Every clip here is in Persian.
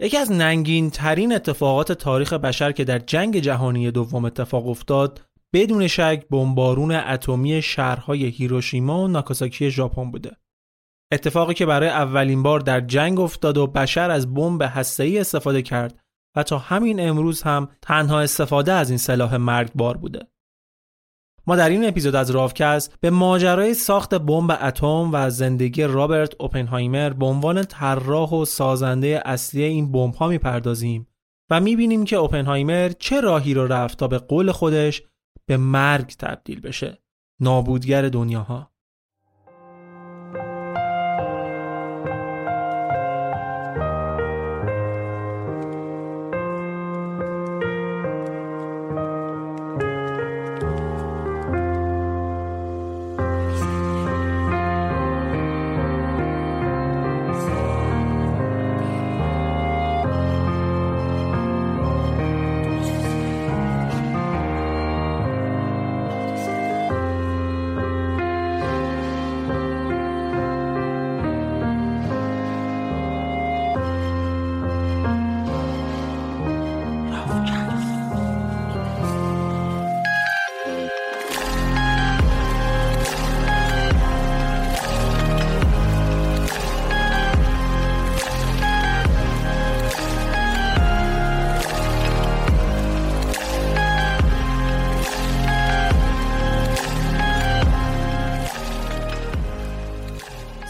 یکی از ننگین ترین اتفاقات تاریخ بشر که در جنگ جهانی دوم اتفاق افتاد بدون شک بمبارون اتمی شهرهای هیروشیما و ناکاساکی ژاپن بوده. اتفاقی که برای اولین بار در جنگ افتاد و بشر از بمب هسته‌ای استفاده کرد و تا همین امروز هم تنها استفاده از این سلاح مرگبار بوده. ما در این اپیزود از راوکست به ماجرای ساخت بمب اتم و زندگی رابرت اوپنهایمر به عنوان طراح و سازنده اصلی این بمب ها می‌پردازیم و می‌بینیم که اوپنهایمر چه راهی رو رفت تا به قول خودش به مرگ تبدیل بشه. نابودگر دنیاها.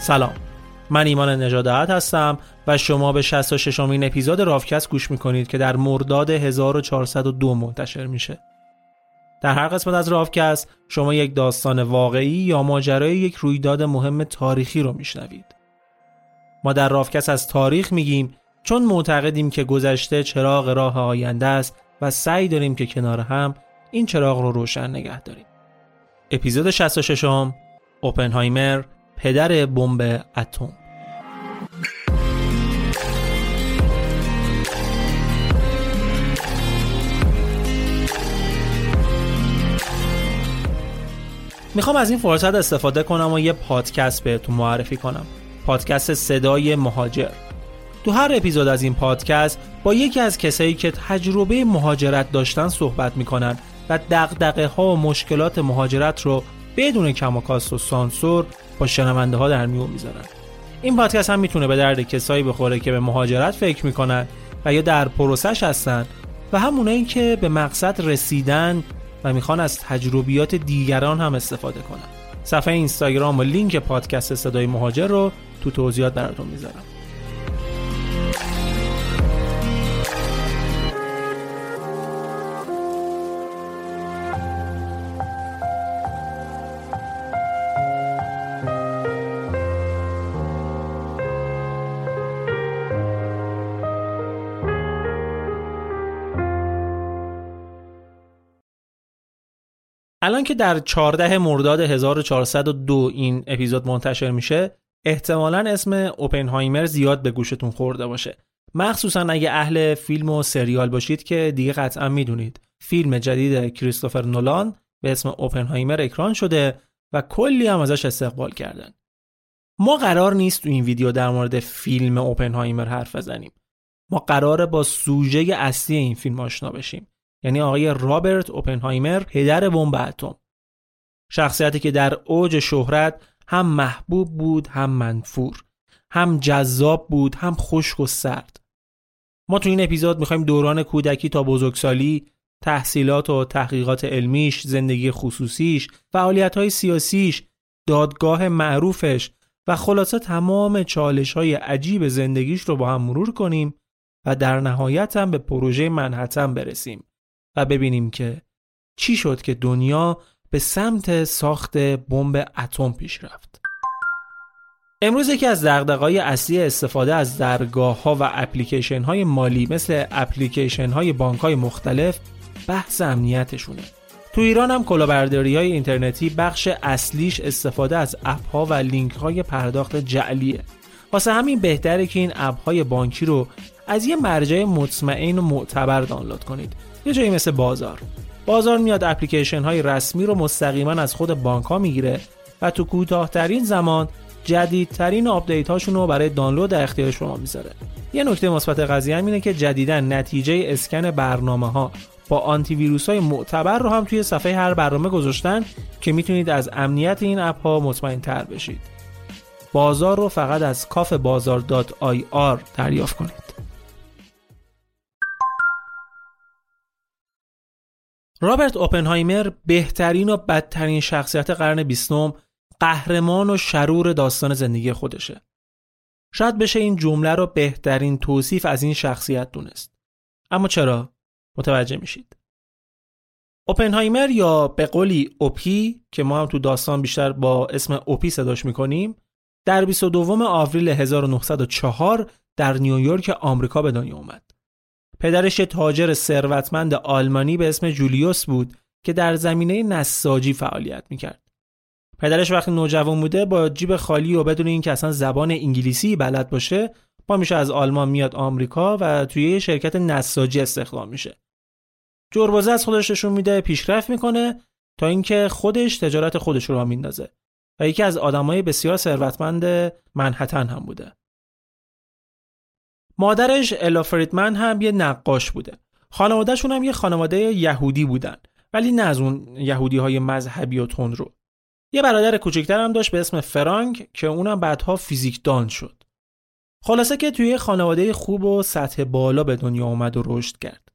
سلام. من ایمان نجادت هستم و شما به 66 امین اپیزود راوکست گوش می‌کنید که در مرداد 1402 منتشر میشه. در هر قسمت از راوکست شما یک داستان واقعی یا ماجرای یک رویداد مهم تاریخی رو میشنوید. ما در راوکست از تاریخ میگیم چون معتقدیم که گذشته چراغ راه آینده است و سعی داریم که کنار هم این چراغ رو روشن نگه داریم. اپیزود 66 م اوپنهایمر پدر بمب اتم. می‌خوام از این فرصت استفاده کنم و یه پادکست بهتون معرفی کنم. پادکست صدای مهاجر. تو هر اپیزود از این پادکست با یکی از کسایی که تجربه مهاجرت داشتن صحبت می‌کنن و دقدقه ها و مشکلات مهاجرت رو بدون کم و کاست و سانسور با شنونده ها در میون می‌ذارن. این پادکست هم می‌تونه به درد کسایی بخوره که به مهاجرت فکر می‌کنن و یا در پروسش هستن و همونایی که به مقصد رسیدن و می‌خوان از تجربیات دیگران هم استفاده کنن. صفحه اینستاگرام و لینک پادکست صدای مهاجر رو تو توضیحات براتون می‌ذارم. الان که در 14 مرداد 1402 این اپیزود منتشر میشه احتمالا اسم اوپنهایمر زیاد به گوشتون خورده باشه. مخصوصا اگه اهل فیلم و سریال باشید که دیگه قطعا می‌دونید. فیلم جدید کریستوفر نولان به اسم اوپنهایمر اکران شده و کلی هم ازش استقبال کردن. ما قرار نیست تو این ویدیو در مورد فیلم اوپنهایمر حرف بزنیم. ما قراره با سوژه اصلی این فیلم آشنا بشیم. یعنی آقای رابرت اوپنهایمر پدر بمب اتم. شخصیتی که در اوج شهرت هم محبوب بود هم منفور هم جذاب بود هم خشک و سرد. ما تو این اپیزود می‌خوایم دوران کودکی تا بزرگسالی تحصیلات و تحقیقات علمیش زندگی خصوصیش فعالیت های سیاسیش دادگاه معروفش و خلاصه تمام چالش های عجیب زندگیش رو با هم مرور کنیم و در نهایت هم به پروژه منحتم برسیم. و ببینیم که چی شد که دنیا به سمت ساخت بمب اتم پیش رفت. امروز یکی از دغدغه‌های اصلی استفاده از درگاه ها و اپلیکیشن های مالی مثل اپلیکیشن های بانک های مختلف بحث امنیتشونه. تو ایران هم کلاهبرداری های اینترنتی بخش اصلیش استفاده از اپ ها و لینک های پرداخت جعلیه. واسه همین بهتره که این اپ های بانکی رو از یه مرجع مطمئن و معتبر دانلود کنید. یه جایی مثل بازار. بازار میاد اپلیکیشن های رسمی رو مستقیما از خود بانک ها می‌گیره و تو کوتاهترین زمان جدیدترین update هاشون رو برای دانلود در اختیار شما می‌ذاره. یه نکته مثبت قضیه هم اینه که جدیدا نتیجه اسکن برنامه ها با آنتی ویروس های معتبر رو هم توی صفحه هر برنامه گذاشتن که می‌تونید از امنیت این اپ ها مطمئن تر بشید. بازار رو فقط از کاف بازار دریافت کنید. رابرت اوپنهایمر بهترین و بدترین شخصیت قرن بیستم قهرمان و شرور داستان زندگی خودشه. شاید بشه این جمله رو بهترین توصیف از این شخصیت دونست. اما چرا؟ متوجه میشید. اوپنهایمر یا به قولی اوپی که ما هم تو داستان بیشتر با اسم اوپی صداش می‌کنیم در 22 آوریل 1904 در نیویورک آمریکا به دنیا اومد. پدرش تاجر ثروتمند آلمانی به اسم جولیوس بود که در زمینه نساجی فعالیت می‌کرد. پدرش وقتی نوجوان بوده با جیب خالی و بدون اینکه اصلا زبان انگلیسی بلد باشه با میشه از آلمان میاد آمریکا و توی شرکت نساجی استخدام میشه. جربازه از خودش نشون میده پیشرفت می‌کنه تا اینکه خودش تجارت خودش رو میندازه و یکی از آدمای بسیار ثروتمند منحتن هم بوده. مادرش الا فریدمن هم یه نقاش بوده. خانوادهشون هم یه خانواده یهودی بودن ولی نه از اون یهودی های مذهبی و رو. یه برادر کوچکتر هم داشت به اسم فرانک که اونم بعدها فیزیکدان شد. خلاصه که توی خانواده خوب و سطح بالا به دنیا اومد و رشد کرد.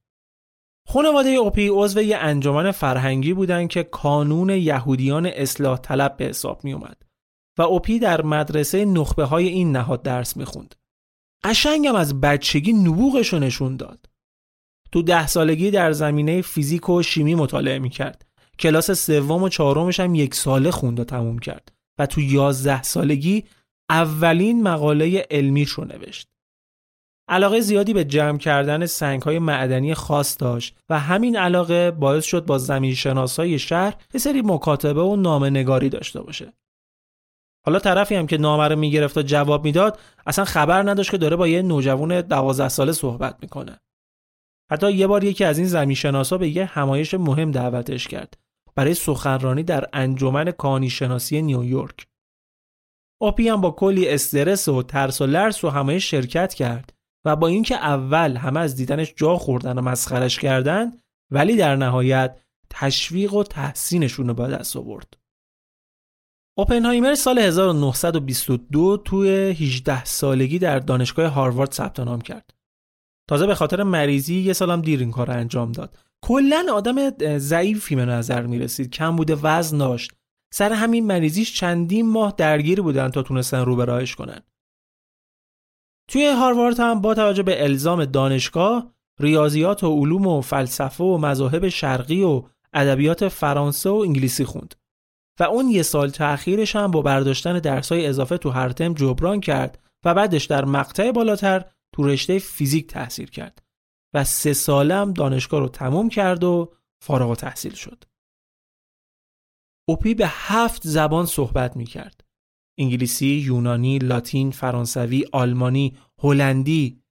خانواده اوپی عضو یه انجمن فرهنگی بودن که کانون یهودیان اصلاح طلب به حساب می اومد و اوپی در مدرسه نخبه های این نهاد درس می‌خوند. قشنگم از بچگی نبوغش نشون داد. تو ده سالگی در زمینه فیزیک و شیمی مطالعه می‌کرد. کلاس سوم و چهارمش هم یک ساله خوند و تموم کرد و تو یازده سالگی اولین مقاله علمیش رو نوشت. علاقه زیادی به جمع کردن سنگ های معدنی خاص داشت و همین علاقه باعث شد با زمین شناسای شهر یه سری مکاتبه و نامه داشته باشه. حالا طرفی هم که نامه رو می‌گرفت و جواب می‌داد اصلا خبر نداشت که داره با یه نوجوان دوازده ساله صحبت می‌کنه. حتی یه بار یکی از این زمین شناسا به یه همایش مهم دعوتش کرد. برای سخنرانی در انجمن کانی شناسی نیویورک. اوپی هم با کلی استرس و ترس و لرس و همایش شرکت کرد و با اینکه اول همه از دیدنش جا خوردن و مسخرش کردن ولی در نهایت تشویق و تحسینشون رو به دست آورد. اوپنهایمر سال 1922 توی 18 سالگی در دانشگاه هاروارد ثبت نام کرد. تازه به خاطر مریضی یه سالم دیر این کار انجام داد. کلا آدم ضعیفی به نظر می رسید. کم بوده وزن داشت. سر همین مریضیش چندین ماه درگیر بودن تا تونستن رو به راهش کنن. توی هاروارد هم با توجه به الزام دانشگاه ریاضیات و علوم و فلسفه و مذاهب شرقی و ادبیات فرانسه و انگلیسی خوند. و اون یه سال تأخیرش هم با برداشتن درسای اضافه تو هر ترم جبران کرد و بعدش در مقطع بالاتر تو رشته فیزیک تحصیل کرد و سه ساله هم دانشگاه رو تموم کرد و فارغ تحصیل شد. اوپی به هفت زبان صحبت می کرد. انگلیسی، یونانی، لاتین، فرانسوی، آلمانی، هلندی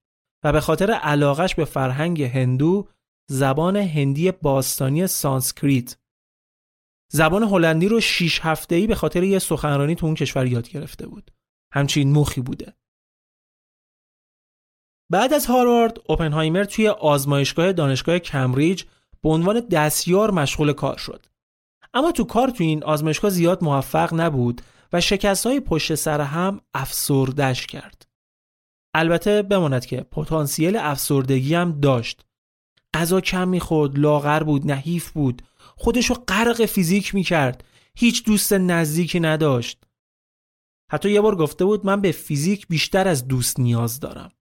و به خاطر علاقش به فرهنگ هندو زبان هندی باستانی سانسکریت زبان هلندی رو شیش هفته ای به خاطر یه سخنرانی تو اون کشور یاد گرفته بود. همچین مخی بوده. بعد از هاروارد، اوپنهایمر توی آزمایشگاه دانشگاه کمبریج به عنوان دستیار مشغول کار شد. اما تو کار تو این آزمایشگاه زیاد موفق نبود و شکست های پشت سر هم افسردش کرد. البته بماند که پتانسیل افسردگی هم داشت. غذا کم می‌خورد، لاغر بود، نحیف بود، خودشو غرق فیزیک می‌کرد هیچ دوست نزدیکی نداشت حتی یه بار گفته بود من به فیزیک بیشتر از دوست نیاز دارم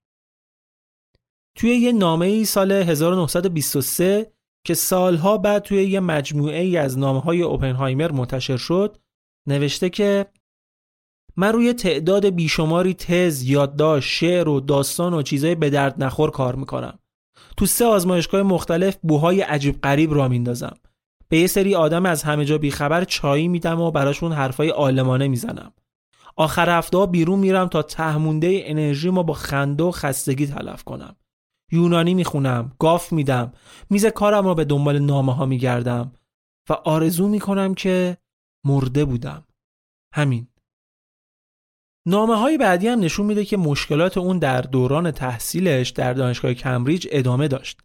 توی یه نامه ای سال 1923 که سالها بعد توی یه مجموعه ای از نامه های اوپنهایمر منتشر شد نوشته که من روی تعداد بیشماری تز، یادداشت، شعر و داستان و چیزای به درد نخور کار می‌کنم. تو سه آزمایشگاه مختلف بوهای عجیب غریب را میندازم. به یه سری آدم از همه جا بیخبر چایی میدم و براشون حرفای آلمانه می‌زنم. آخر هفته بیرون میرم تا تهمونده انرژی ما با خنده و خستگی تلف کنم. یونانی می‌خونم گاف میدم میز کارم رو به دنبال نامه ها میگردم و آرزو می‌کنم که مرده بودم. همین. نامه های بعدی هم نشون میده که مشکلات اون در دوران تحصیلش در دانشگاه کمبریج ادامه داشت.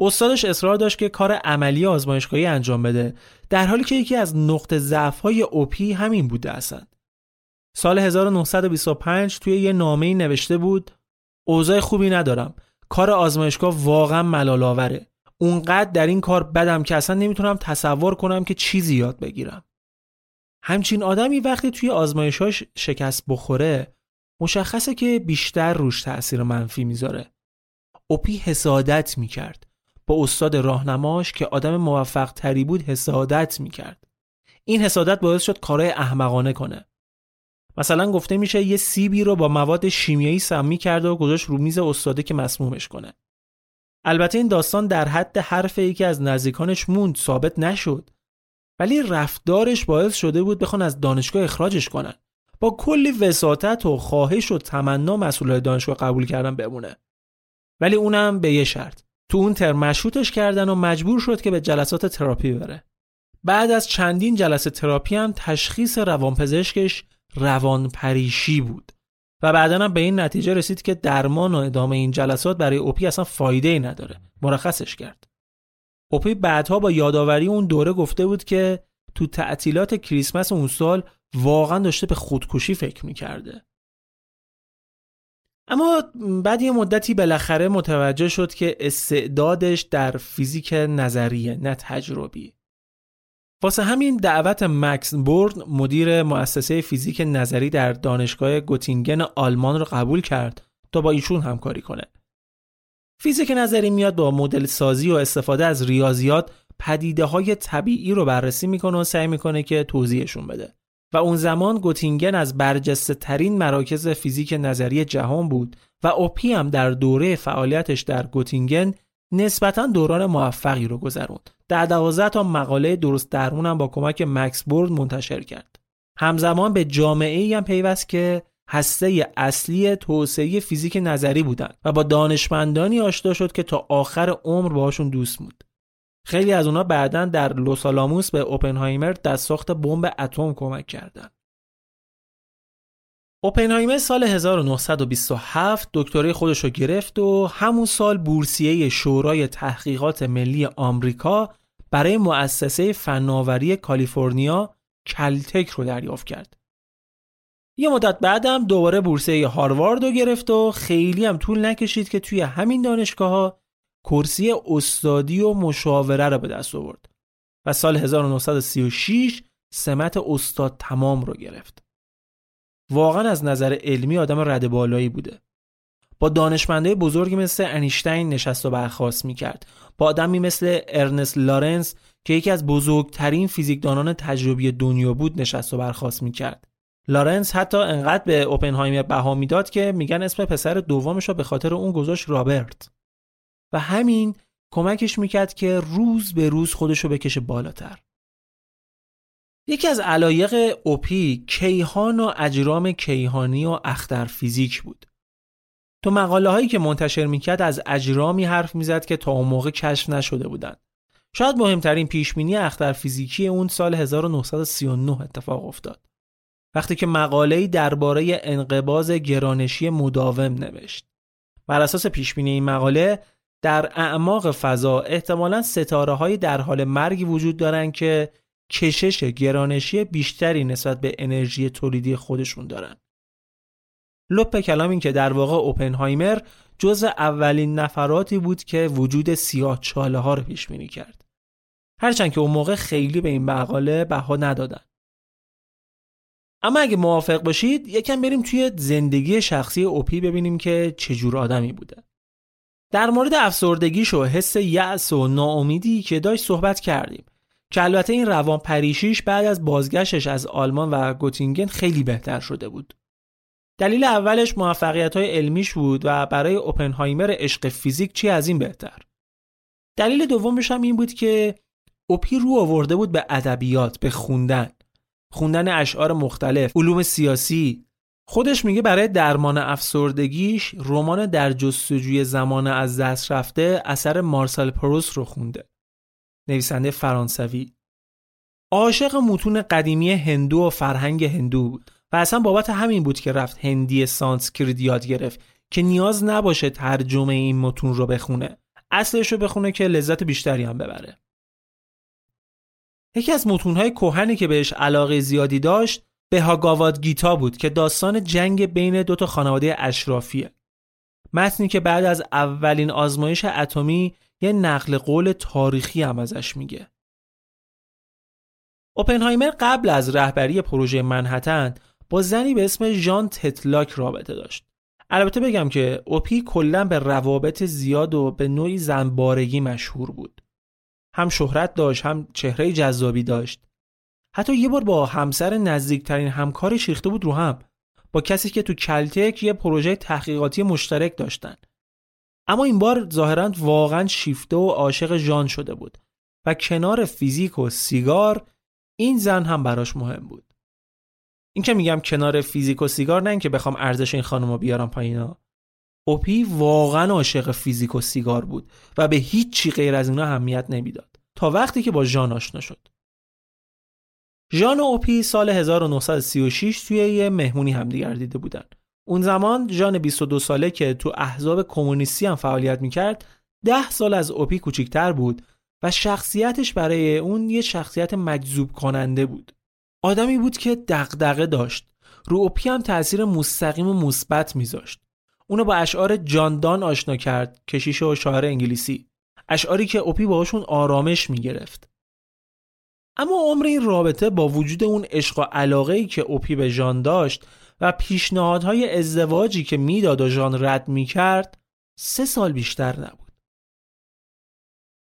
استادش اصرار داشت که کار عملی آزمایشگاهی انجام بده در حالی که یکی از نقطه ضعف های اوپی همین بوده اصلا. سال 1925 توی یه نامه نوشته بود اوضاع خوبی ندارم کار آزمایشگاه واقعا ملال اونقدر در این کار بدم که اصلا نمی‌تونم تصور کنم که چیزی یاد بگیرم. همچین آدمی وقتی توی آزمایشاش شکست بخوره مشخصه که بیشتر روش تاثیر منفی می‌ذاره. اوپی حسادت می‌کرد. با استاد راهنماش که آدم موفق تری بود حسادت می‌کرد. این حسادت باعث شد کارهای احمقانه کنه. مثلا گفته میشه یه سیبی رو با مواد شیمیایی سمی کرده و گذاشت رو میز استاده که مسمومش کنه. البته این داستان در حد حرف یکی از نزدیکانش موند ثابت نشد. ولی رفتارش باعث شده بود بخوان از دانشگاه اخراجش کنن. با کلی وساطت و خواهش و تمنا مسئولای دانشگاه قبول کردن بمونه. ولی اونم به یه شرط. تو اون ترم مشروطش کردن و مجبور شد که به جلسات تراپی بره. بعد از چندین جلسه تراپی هم تشخیص روانپزشکش روانپریشی بود و بعدا هم به این نتیجه رسید که درمان و ادامه این جلسات برای اوپی اصلا فایده ای نداره. مرخصش کرد. اوپی بعدها با یادآوری اون دوره گفته بود که تو تعطیلات کریسمس اون سال واقعا داشته به خودکشی فکر می‌کرده. اما بعد یه مدتی بالاخره متوجه شد که استعدادش در فیزیک نظریه نه تجربی واسه همین دعوت مکس بورن مدیر مؤسسه فیزیک نظری در دانشگاه گوتینگن آلمان رو قبول کرد تا با ایشون همکاری کنه. فیزیک نظری میاد با مدل سازی و استفاده از ریاضیات پدیده های طبیعی رو بررسی می‌کنه و سعی می‌کنه که توضیحشون بده. و اون زمان گوتینگن از برجسته ترین مراکز فیزیک نظری جهان بود و اوپی هم در دوره فعالیتش در گوتینگن نسبتا دوران موفقی رو گذروند. در دوازده تا مقاله درست درمون هم با کمک مکس بورد منتشر کرد. همزمان به جامعه هم پیوست که هسته اصلی توسعه فیزیک نظری بودند و با دانشمندانی آشنا شد که تا آخر عمر باشون دوست بود. خیلی از اونا بعدا در لوسالاموس به اوپنهایمر در ساخت بمب اتم کمک کردند. اوپنهایمر سال 1927 دکترای خودش رو گرفت و همون سال بورسیه شورای تحقیقات ملی آمریکا برای مؤسسه فناوری کالیفرنیا کلتک رو دریافت کرد. یه مدت بعدم دوباره بورسیه هاروارد رو گرفت و خیلی هم طول نکشید که توی همین دانشگاه ها کرسی استادی و مشاوره را به دست آورد و سال 1936 سمت استاد تمام رو گرفت. واقعا از نظر علمی آدم رده بالایی بوده. با دانشمندای بزرگی مثل انیشتین نشست و برخواست می‌کرد. با آدمی مثل ارنست لارنس که یکی از بزرگترین فیزیکدانان تجربی دنیا بود نشست و برخواست می‌کرد. لارنس حتی انقدر به اوپنهایمر بها می‌داد که میگن اسم پسر دومش رو به خاطر اون گذاشت رابرت. و همین کمکش می‌کرد که روز به روز خودشو بکشه بالاتر. یکی از علایق اوپی کیهان و اجرام کیهانی و اختر فیزیک بود. تو مقاله هایی که منتشر می‌کرد از اجرامی حرف می‌زد که تا اون موقع کشف نشده بودند. شاید مهمترین پیشبینی اختر فیزیکی اون سال 1939 اتفاق افتاد. وقتی که مقاله‌ای درباره انقباز گرانشی مداوم نوشت. بر اساس پیشبینی این مقاله در اعماق فضا احتمالا ستاره های در حال مرگی وجود دارند که کشش گرانشی بیشتری نسبت به انرژی تولیدی خودشون دارن. لپ کلام این که در واقع اوپنهایمر جز اولین نفراتی بود که وجود سیاه چاله ها رو پیش بینی کرد. هرچند که اون موقع خیلی به این مقاله بها ندادن. اما اگه موافق باشید یکم بریم توی زندگی شخصی اوپی ببینیم که چجور آدمی بوده. در مورد افسردگیش و حس یأس و ناامیدی که داشت صحبت کردیم که البته این روان پریشیش بعد از بازگشتش از آلمان و گوتینگن خیلی بهتر شده بود. دلیل اولش موفقیت های علمیش بود و برای اوپنهایمر عشق فیزیک چی از این بهتر. دلیل دومش هم این بود که اوپی رو آورده بود به ادبیات به خوندن خوندن اشعار مختلف علوم سیاسی خودش میگه برای درمان افسردگیش رمان در جستجوی زمان از دست رفته اثر مارسل پروست رو خونده. نویسنده فرانسوی. عاشق متون قدیمی هندو و فرهنگ هندو بود و اصلا بابت همین بود که رفت هندی سانسکریت یاد گرفت که نیاز نباشه ترجمه این متون رو بخونه. اصلش رو بخونه که لذت بیشتری هم ببره. یکی از متونهای کهنی که بهش علاقه زیادی داشت بهاگاواد گیتا بود که داستان جنگ بین دو تا خانواده اشرافیه. متنی که بعد از اولین آزمایش اتمی یه نقل قول تاریخی هم ازش میگه. اوپنهایمر قبل از رهبری پروژه منحتن با زنی به اسم ژان تتلاک رابطه داشت. البته بگم که اوپی کلا به روابط زیاد و به نوعی زنبارگی مشهور بود. هم شهرت داشت هم چهره جذابی داشت. حتی یه بار با همسر نزدیکترین همکارش ریخته بود رو هم با کسی که تو کلتک یه پروژه تحقیقاتی مشترک داشتن. اما این بار ظاهرا واقعا شیفته و عاشق ژان شده بود و کنار فیزیک و سیگار این زن هم براش مهم بود. این که میگم کنار فیزیک و سیگار نه اینکه بخوام ارزش این خانم رو بیارم پایینا اوپی واقعا عاشق فیزیک و سیگار بود و به هیچ چی غیر از اینا اهمیت نمی‌داد. تا وقتی که با ژان آشنا شد. ژان و اوپی سال 1936 توی یه مهمونی همدیگر دیده بودن. اون زمان ژان 22 ساله که تو احزاب کمونیستی هم فعالیت می‌کرد ده سال از اوپی کوچیکتر بود و شخصیتش برای اون یه شخصیت مجذوب کننده بود. آدمی بود که دغدغه داشت. رو اوپی هم تاثیر مستقیم و مثبت میذاشت. اونو با اشعار جاندان آشنا کرد کشیش و شاعر انگلیسی. اشعاری که اوپی باهاشون آرامش می‌گرفت. اما عمر این رابطه با وجود اون عشق و علاقه ای که اوپی به ژان داشت و پیشنهادهای ازدواجی که می‌داد و ژان رد می‌کرد سه سال بیشتر نبود.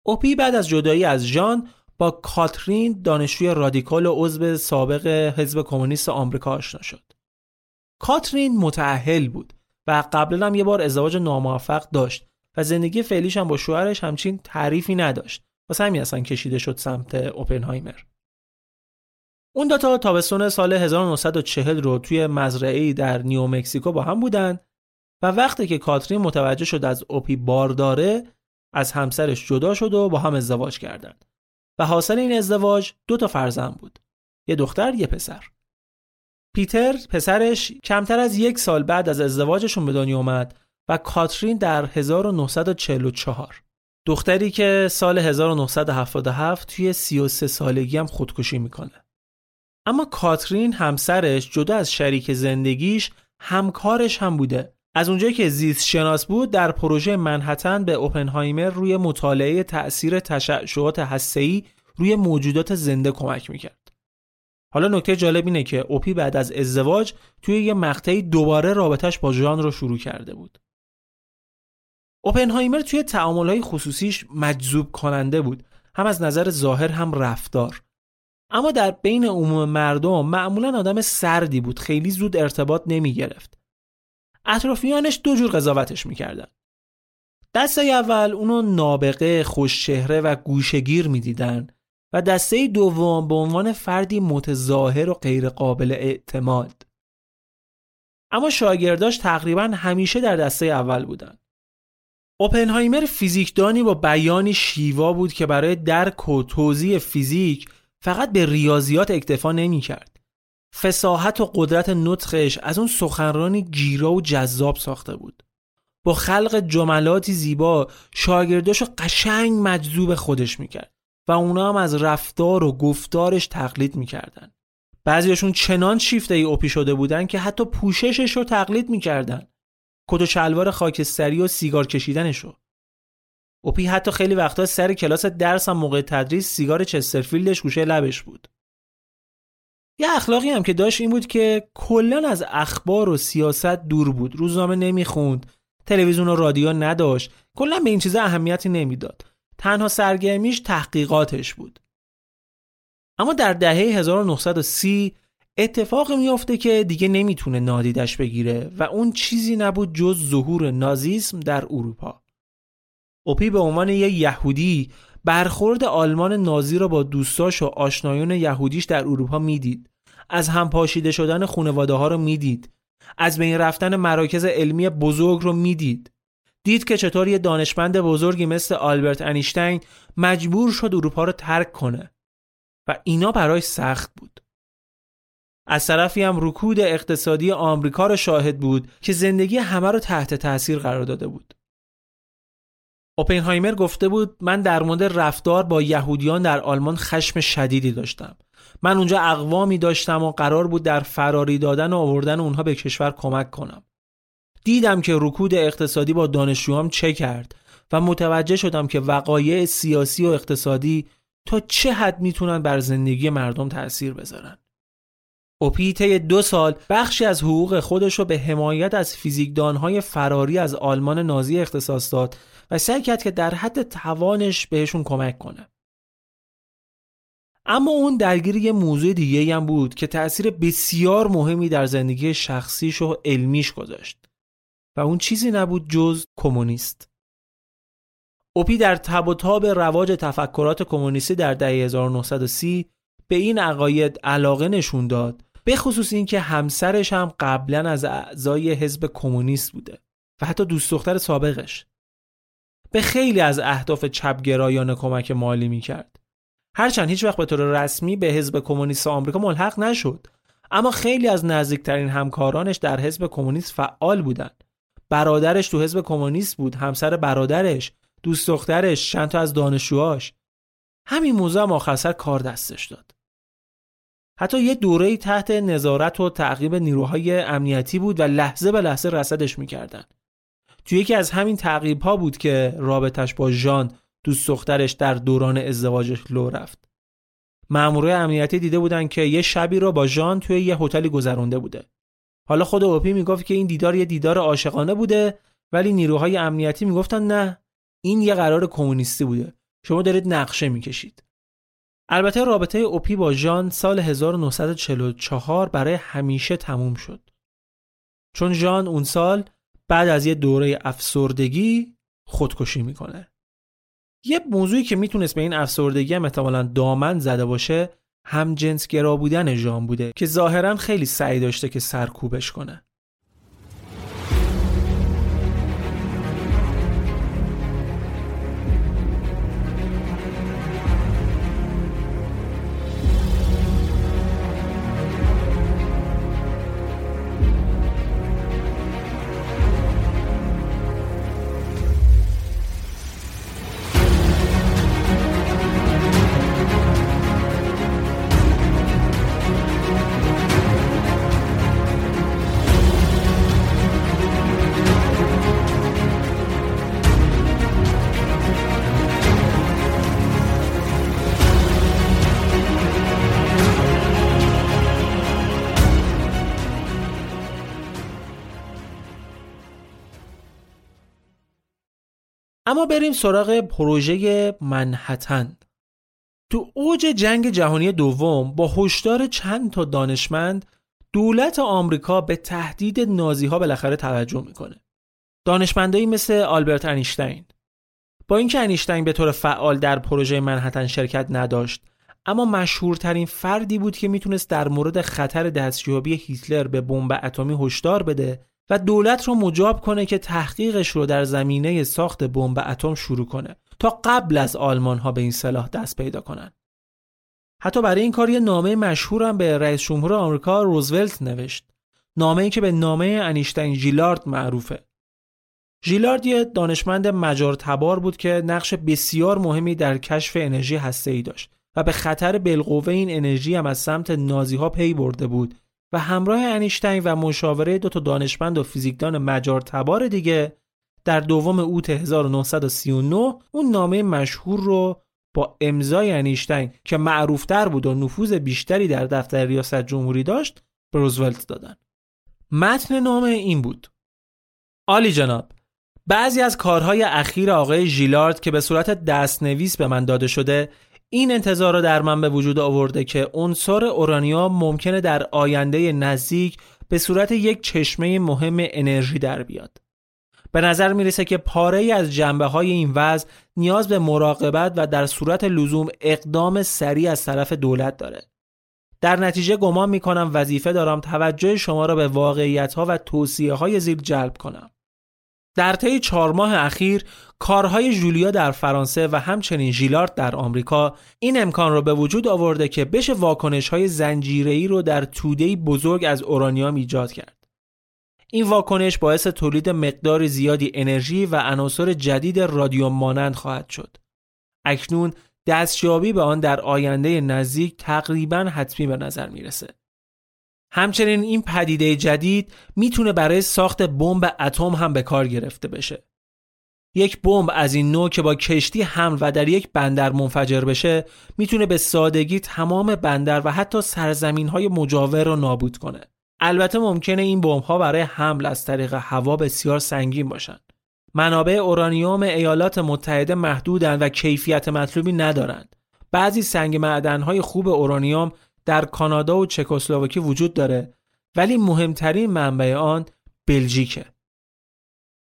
اوپی بعد از جدایی از ژان با کاترین دانشجوی رادیکال و عضو سابق حزب کمونیست آمریکا آشنا شد. کاترین متأهل بود و قبلا هم یه بار ازدواج ناموفق داشت و زندگی فعلیش هم با شوهرش همچین تعریفی نداشت واسه همین اصلا کشیده شد سمت اوپنهایمر. اون دوتا تابستون سال 1940 رو توی مزرعه در نیو مکسیکو با هم بودن و وقتی که کاترین متوجه شد از اوپی بار داره از همسرش جدا شد و با هم ازدواج کردند. و حاصل این ازدواج دو تا فرزند بود یه دختر یه پسر. پیتر پسرش کمتر از یک سال بعد از ازدواجشون به دنیا اومد و کاترین در 1944 دختری که سال 1977 توی 33 سالگی هم خودکشی می‌کنه. اما کاترین همسرش جدا از شریک زندگیش همکارش هم بوده. از اونجایی که زیست شناس بود در پروژه منحتن به اوپنهایمر روی مطالعه تأثیر تشعشعات هسته‌ای روی موجودات زنده کمک می‌کرد. حالا نکته جالب اینه که اوپی بعد از ازدواج توی یه مقطعی دوباره رابطش با ژان رو شروع کرده بود. اوپنهایمر توی تعاملهای خصوصیش مجذوب کننده بود. هم از نظر ظاهر هم رفتار. اما در بین عموم مردم معمولا آدم سردی بود. خیلی زود ارتباط نمی گرفت اطرافیانش دو جور قضاوتش می‌کردن. دسته اول اونو نابغه خوشچهره و گوشگیر می‌دیدن و دسته دوم به عنوان فردی متظاهر و غیرقابل اعتماد. اما شاگرداش تقریبا همیشه در دسته اول بودن. اوپنهایمر فیزیکدانی با بیانی شیوا بود که برای درک و توضیح فیزیک فقط به ریاضیات اکتفا نمی کرد. فساحت و قدرت نطخش از اون سخنرانی گیرا و جذاب ساخته بود. با خلق جملاتی زیبا شاگرداشو قشنگ مجذوب خودش می‌کرد و اونا هم از رفتار و گفتارش تقلید می‌کردن. بعضیشون چنان شیفته ای اوپی شده بودن که حتی پوششش رو تقلید می‌کردن. کت و شلوار خاکستری و سیگار کشیدنشو. اوپی حتی خیلی وقتا سر کلاس درس هم موقع تدریس سیگار چسترفیلدش گوشه لبش بود. یه اخلاقی هم که داشت این بود که کلا از اخبار و سیاست دور بود. روزنامه نمی‌خوند، تلویزیون و رادیو نداشت. کلا به این چیزا اهمیتی نمی‌داد. تنها سرگرمیش تحقیقاتش بود. اما در دهه 1930 اتفاق میافته که دیگه نمی‌تونه نادیدش بگیره و اون چیزی نبود جز ظهور نازیسم در اروپا. اوپی به عنوان یه یهودی برخورد آلمان نازی را با دوستاش و آشنایان یهودیش در اروپا می‌دید. از هم پاشیده شدن خانواده ها رو می‌دید. از بین رفتن مراکز علمی بزرگ رو می‌دید. دید که چطور یه دانشمند بزرگی مثل آلبرت انیشتین مجبور شد اروپا رو ترک کنه و اینا برای سخت بود. از طرفی هم رکود اقتصادی آمریکا را شاهد بود که زندگی همه رو تحت تاثیر قرار داده بود. اوپنهایمر گفته بود من در مورد رفتار با یهودیان در آلمان خشم شدیدی داشتم. من اونجا اقوامی داشتم و قرار بود در فراری دادن و آوردن اونها به کشور کمک کنم. دیدم که رکود اقتصادی با دانشجوام چه کرد و متوجه شدم که وقایع سیاسی و اقتصادی تا چه حد می‌تونن بر زندگی مردم تأثیر بذارن. اوپی طی دو سال بخشی از حقوق خودش رو به حمایت از فیزیکدانهای فراری از آلمان نازی اختصاص داد و سعی کرد که در حد توانش بهشون کمک کنه. اما اون درگیر یه موضوع دیگه هم بود که تأثیر بسیار مهمی در زندگی شخصیش و علمیش گذاشت و اون چیزی نبود جز کمونیست. اوپی در تب و تاب رواج تفکرات کمونیستی در دهه 1930 به این عقاید علاقه نشون داد به خصوص اینکه همسرش هم قبلا از اعضای حزب کمونیست بوده و حتی دوست دختر سابقش. به خیلی از اهداف چپگرایانه کمک مالی می‌کرد. هرچند هیچ وقت به طور رسمی به حزب کمونیست آمریکا ملحق نشد. اما خیلی از نزدیکترین همکارانش در حزب کمونیست فعال بودند. برادرش تو حزب کمونیست بود همسر برادرش دوست دخترش چند تا از دانشجوهاش. همین موضوع هم آخر کار دستش داد. حتی یه دوره تحت نظارت و تعقیب نیروهای امنیتی بود و لحظه به لحظه رسدش می‌کردن. توی یکی از همین تعقیب ها بود که رابطش با ژان دوست دخترش در دوران ازدواجش لو رفت. مامورای امنیتی دیده بودن که یه شبی رو با ژان توی یه هتلی گذرونده بوده. حالا خود اوپی می‌گفت که این دیدار یه دیدار عاشقانه بوده ولی نیروهای امنیتی می‌گفتن نه این یه قرار کمونیستی بوده. شما دارید نقشه می‌کشید. البته رابطه اوپی با ژان سال 1944 برای همیشه تموم شد. چون ژان اون سال بعد از یه دوره افسردگی خودکشی می‌کنه. یه موضوعی که می‌تونست به این افسردگی هم احتمالا دامن زده باشه هم جنسگرا بودن ژان بوده که ظاهرا خیلی سعی داشته که سرکوبش کنه. اما بریم سراغ پروژه منحتن. تو اوج جنگ جهانی دوم با هشدار چند تا دانشمند دولت آمریکا به تهدید نازی ها بالاخره توجه می‌کنه. دانشمندایی مثل آلبرت انیشتین. با اینکه انیشتین به طور فعال در پروژه منحتن شرکت نداشت اما مشهورترین فردی بود که می‌تونست در مورد خطر دستیابی هیتلر به بمب اتمی هشدار بده و دولت رو مجاب کنه که تحقیقش رو در زمینه ساخت بمب اتم شروع کنه تا قبل از آلمان ها به این سلاح دست پیدا کنن. حتی برای این کار یه نامه مشهور هم به رئیس جمهور آمریکا روزولت نوشت. نامه ای که به نامه انیشتین ژیلارد معروفه. ژیلارد یه دانشمند مجار تبار بود که نقش بسیار مهمی در کشف انرژی هسته‌ای داشت و به خطر بالقوه این انرژی هم از سمت نازی ها پی برده بود و همراه انیشتین و مشاوره دو تا دانشمند و فیزیکدان مجار تبار دیگه در دوم اوت 1939 اون نامه مشهور رو با امضای انیشتین که معروفتر بود و نفوذ بیشتری در دفتر ریاست جمهوری داشت به روزولت دادن. متن نامه این بود: عالی جناب بعضی از کارهای اخیر آقای ژیلارد که به صورت دستنویس به من داده شده این انتظار را در من به وجود آورده که عنصر اورانیوم ممکنه در آینده نزدیک به صورت یک چشمه مهم انرژی در بیاد. به نظر می‌رسه که پاره ای از جنبه های این وضع نیاز به مراقبت و در صورت لزوم اقدام سریع از طرف دولت داره. در نتیجه گمان می‌کنم وظیفه دارم توجه شما را به واقعیت ها و توصیه های زیر جلب کنم. در طی چهار ماه اخیر کارهای جولیا در فرانسه و همچنین ژیلارد در آمریکا این امکان را به وجود آورده که بشه واکنش های زنجیره‌ای رو در توده بزرگ از اورانیوم ایجاد کرد. این واکنش باعث تولید مقدار زیادی انرژی و عناصر جدید رادیوم مانند خواهد شد. اکنون دستیابی به آن در آینده نزدیک تقریبا حتمی به نظر می‌رسه. همچنین این پدیده جدید می‌تونه برای ساخت بمب اتم هم به کار گرفته بشه. یک بمب از این نوع که با کشتی حمل و در یک بندر منفجر بشه می‌تونه به سادگی تمام بندر و حتی سرزمین های مجاور رو نابود کنه. البته ممکنه این بمب ها برای حمل از طریق هوا بسیار سنگین باشن. منابع اورانیوم ایالات متحده محدودند و کیفیت مطلوبی ندارند. بعضی سنگ معدن های خوب اورانیوم در کانادا و چکسلواکی وجود داره ولی مهمترین منبع آن بلژیکه.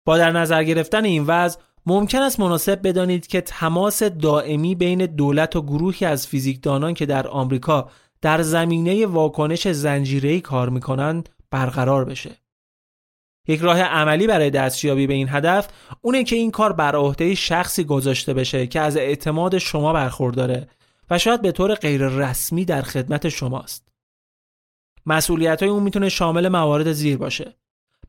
با در نظر گرفتن این وضع ممکن است مناسب بدانید که تماس دائمی بین دولت و گروهی از فیزیکدانان که در آمریکا در زمینه واکنش زنجیره‌ای کار می‌کنند برقرار بشه. یک راه عملی برای دستیابی به این هدف اونه که این کار بر عهده شخصی گذاشته بشه که از اعتماد شما برخورداره و شاید به طور غیر رسمی در خدمت شماست. مسئولیت های اون می‌تونه شامل موارد زیر باشه.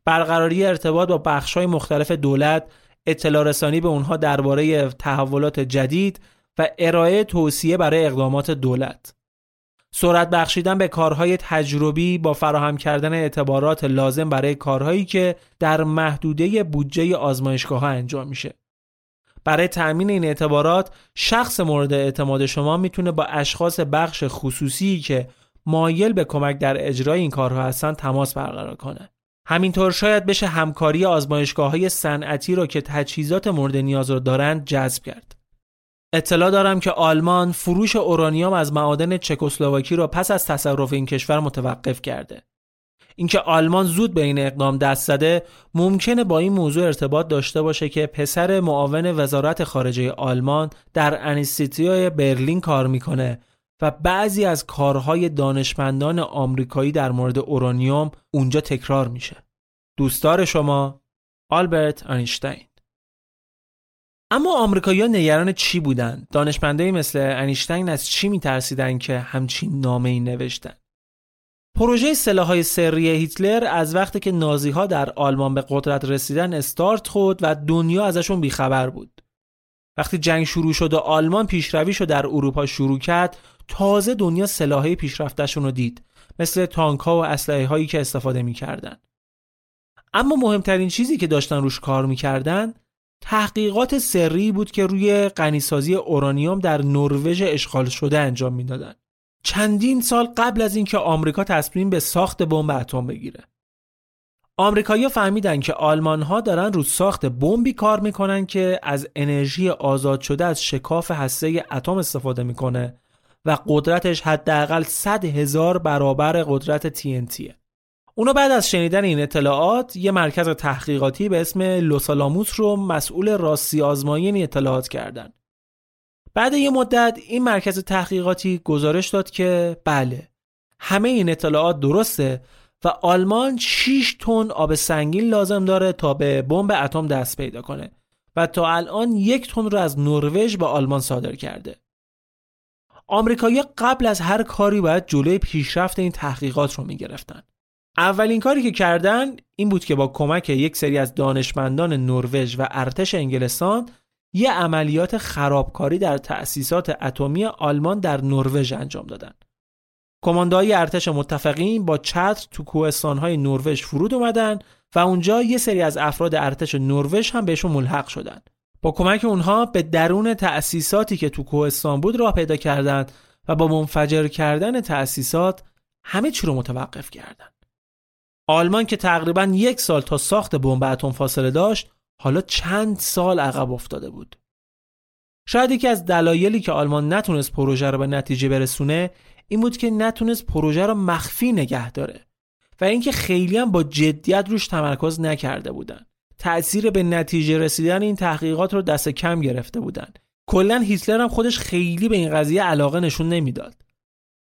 برقراری ارتباط با بخش های مختلف دولت، اطلاع رسانی به اونها درباره تحولات جدید و ارائه توصیه برای اقدامات دولت. سرعت بخشیدن به کارهای تجربی با فراهم کردن اعتبارات لازم برای کارهایی که در محدوده بودجه آزمایشگاه ها انجام میشه. برای تأمین این اعتبارات شخص مورد اعتماد شما می‌تونه با اشخاص بخش خصوصی که مایل به کمک در اجرای این کارها هستن تماس برقرار کنه. همینطور شاید بشه همکاری آزمایشگاه های صنعتی رو که تجهیزات مورد نیاز رو دارند جذب کرد. اطلاع دارم که آلمان فروش اورانیوم از معادن چکسلواکی را پس از تصرف این کشور متوقف کرده. اینکه آلمان زود به این اقدام دست زده ممکنه با این موضوع ارتباط داشته باشه که پسر معاون وزارت خارجه آلمان در انستیتیوی برلین کار می‌کنه و بعضی از کارهای دانشمندان آمریکایی در مورد اورانیوم اونجا تکرار میشه. دوستدار شما آلبرت انیشتین اما آمریکایی‌ها نگران چی بودن؟ دانشمندایی مثل انیشتین از چی میترسیدن که همچین نامه ای نوشتن؟ پروژه سلاحهای سری هیتلر از وقتی که نازی ها در آلمان به قدرت رسیدن استارت خود و دنیا ازشون بیخبر بود. وقتی جنگ شروع شد و آلمان پیشرویش در اروپا شروع کرد تازه دنیا سلاحهای پیشرفتشون رو دید مثل تانک ها و اسلحه هایی که استفاده می‌کردن. اما مهمترین چیزی که داشتن روش کار می‌کردن تحقیقات سری بود که روی غنیسازی اورانیوم در نروژ اشغال شده انجام می‌دادند. چندین سال قبل از اینکه آمریکا تصمیم به ساخت بمب اتم بگیره آمریکایی‌ها فهمیدن که آلمان ها دارن رو ساخت بمبی کار می‌کنن که از انرژی آزاد شده از شکاف هسته اتم استفاده می‌کنه و قدرتش حداقل 100 هزار برابر قدرت TNT. اونا بعد از شنیدن این اطلاعات یه مرکز تحقیقاتی به اسم لوسالاموس رو مسئول راستی آزمایی این اطلاعات کردن. بعد یه مدت این مرکز تحقیقاتی گزارش داد که بله همه این اطلاعات درسته و آلمان 6 تن آب سنگین لازم داره تا به بمب اتم دست پیدا کنه و تا الان یک تن رو از نروژ به آلمان صادر کرده. آمریکایی قبل از هر کاری باید جلوی پیشرفت این تحقیقات رو می‌گرفتن. اولین کاری که کردن این بود که با کمک یک سری از دانشمندان نروژ و ارتش انگلستان یه عملیات خرابکاری در تأسیسات اتمی آلمان در نروژ انجام دادن. کماندهای ارتش متفقین با چتر تو کوهستانهای نروژ فرود اومدن و اونجا یه سری از افراد ارتش نروژ هم بهشون ملحق شدن. با کمک اونها به درون تأسیساتی که تو کوهستان بود راه پیدا کردند و با منفجر کردن تأسیسات همه چی رو متوقف کردند. آلمان که تقریبا یک سال تا ساخت بمب اتم فاصله داشت حالا چند سال عقب افتاده بود. شاید یکی از دلایلی که آلمان نتونست پروژه رو به نتیجه برسونه این بود که نتونست پروژه رو مخفی نگه داره و اینکه خیلی هم با جدیت روش تمرکز نکرده بودن. تأثیر به نتیجه رسیدن این تحقیقات رو دست کم گرفته بودن. کلا هیتلر هم خودش خیلی به این قضیه علاقه نشون نمی‌داد.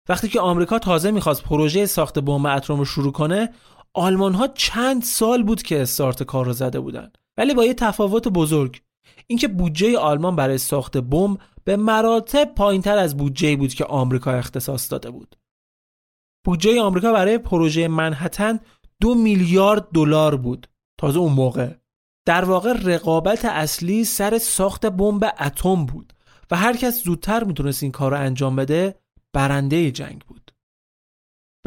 وقتی که آمریکا تازه می‌خواست پروژه ساخت بمب اتم رو شروع کنه آلمان ها چند سال بود که استارت کار رو زده بودن ولی با یه تفاوت بزرگ. اینکه بودجه آلمان برای ساخت بمب به مراتب پایینتر از بودجه بود که آمریکا اختصاص داده بود. بودجه آمریکا برای پروژه منحتن دو میلیارد دلار بود. تازه اون موقع. در واقع رقابت اصلی سر ساخت بمب اتم بود و هر کس زودتر می‌تونست این کار رو انجام بده برنده جنگ بود.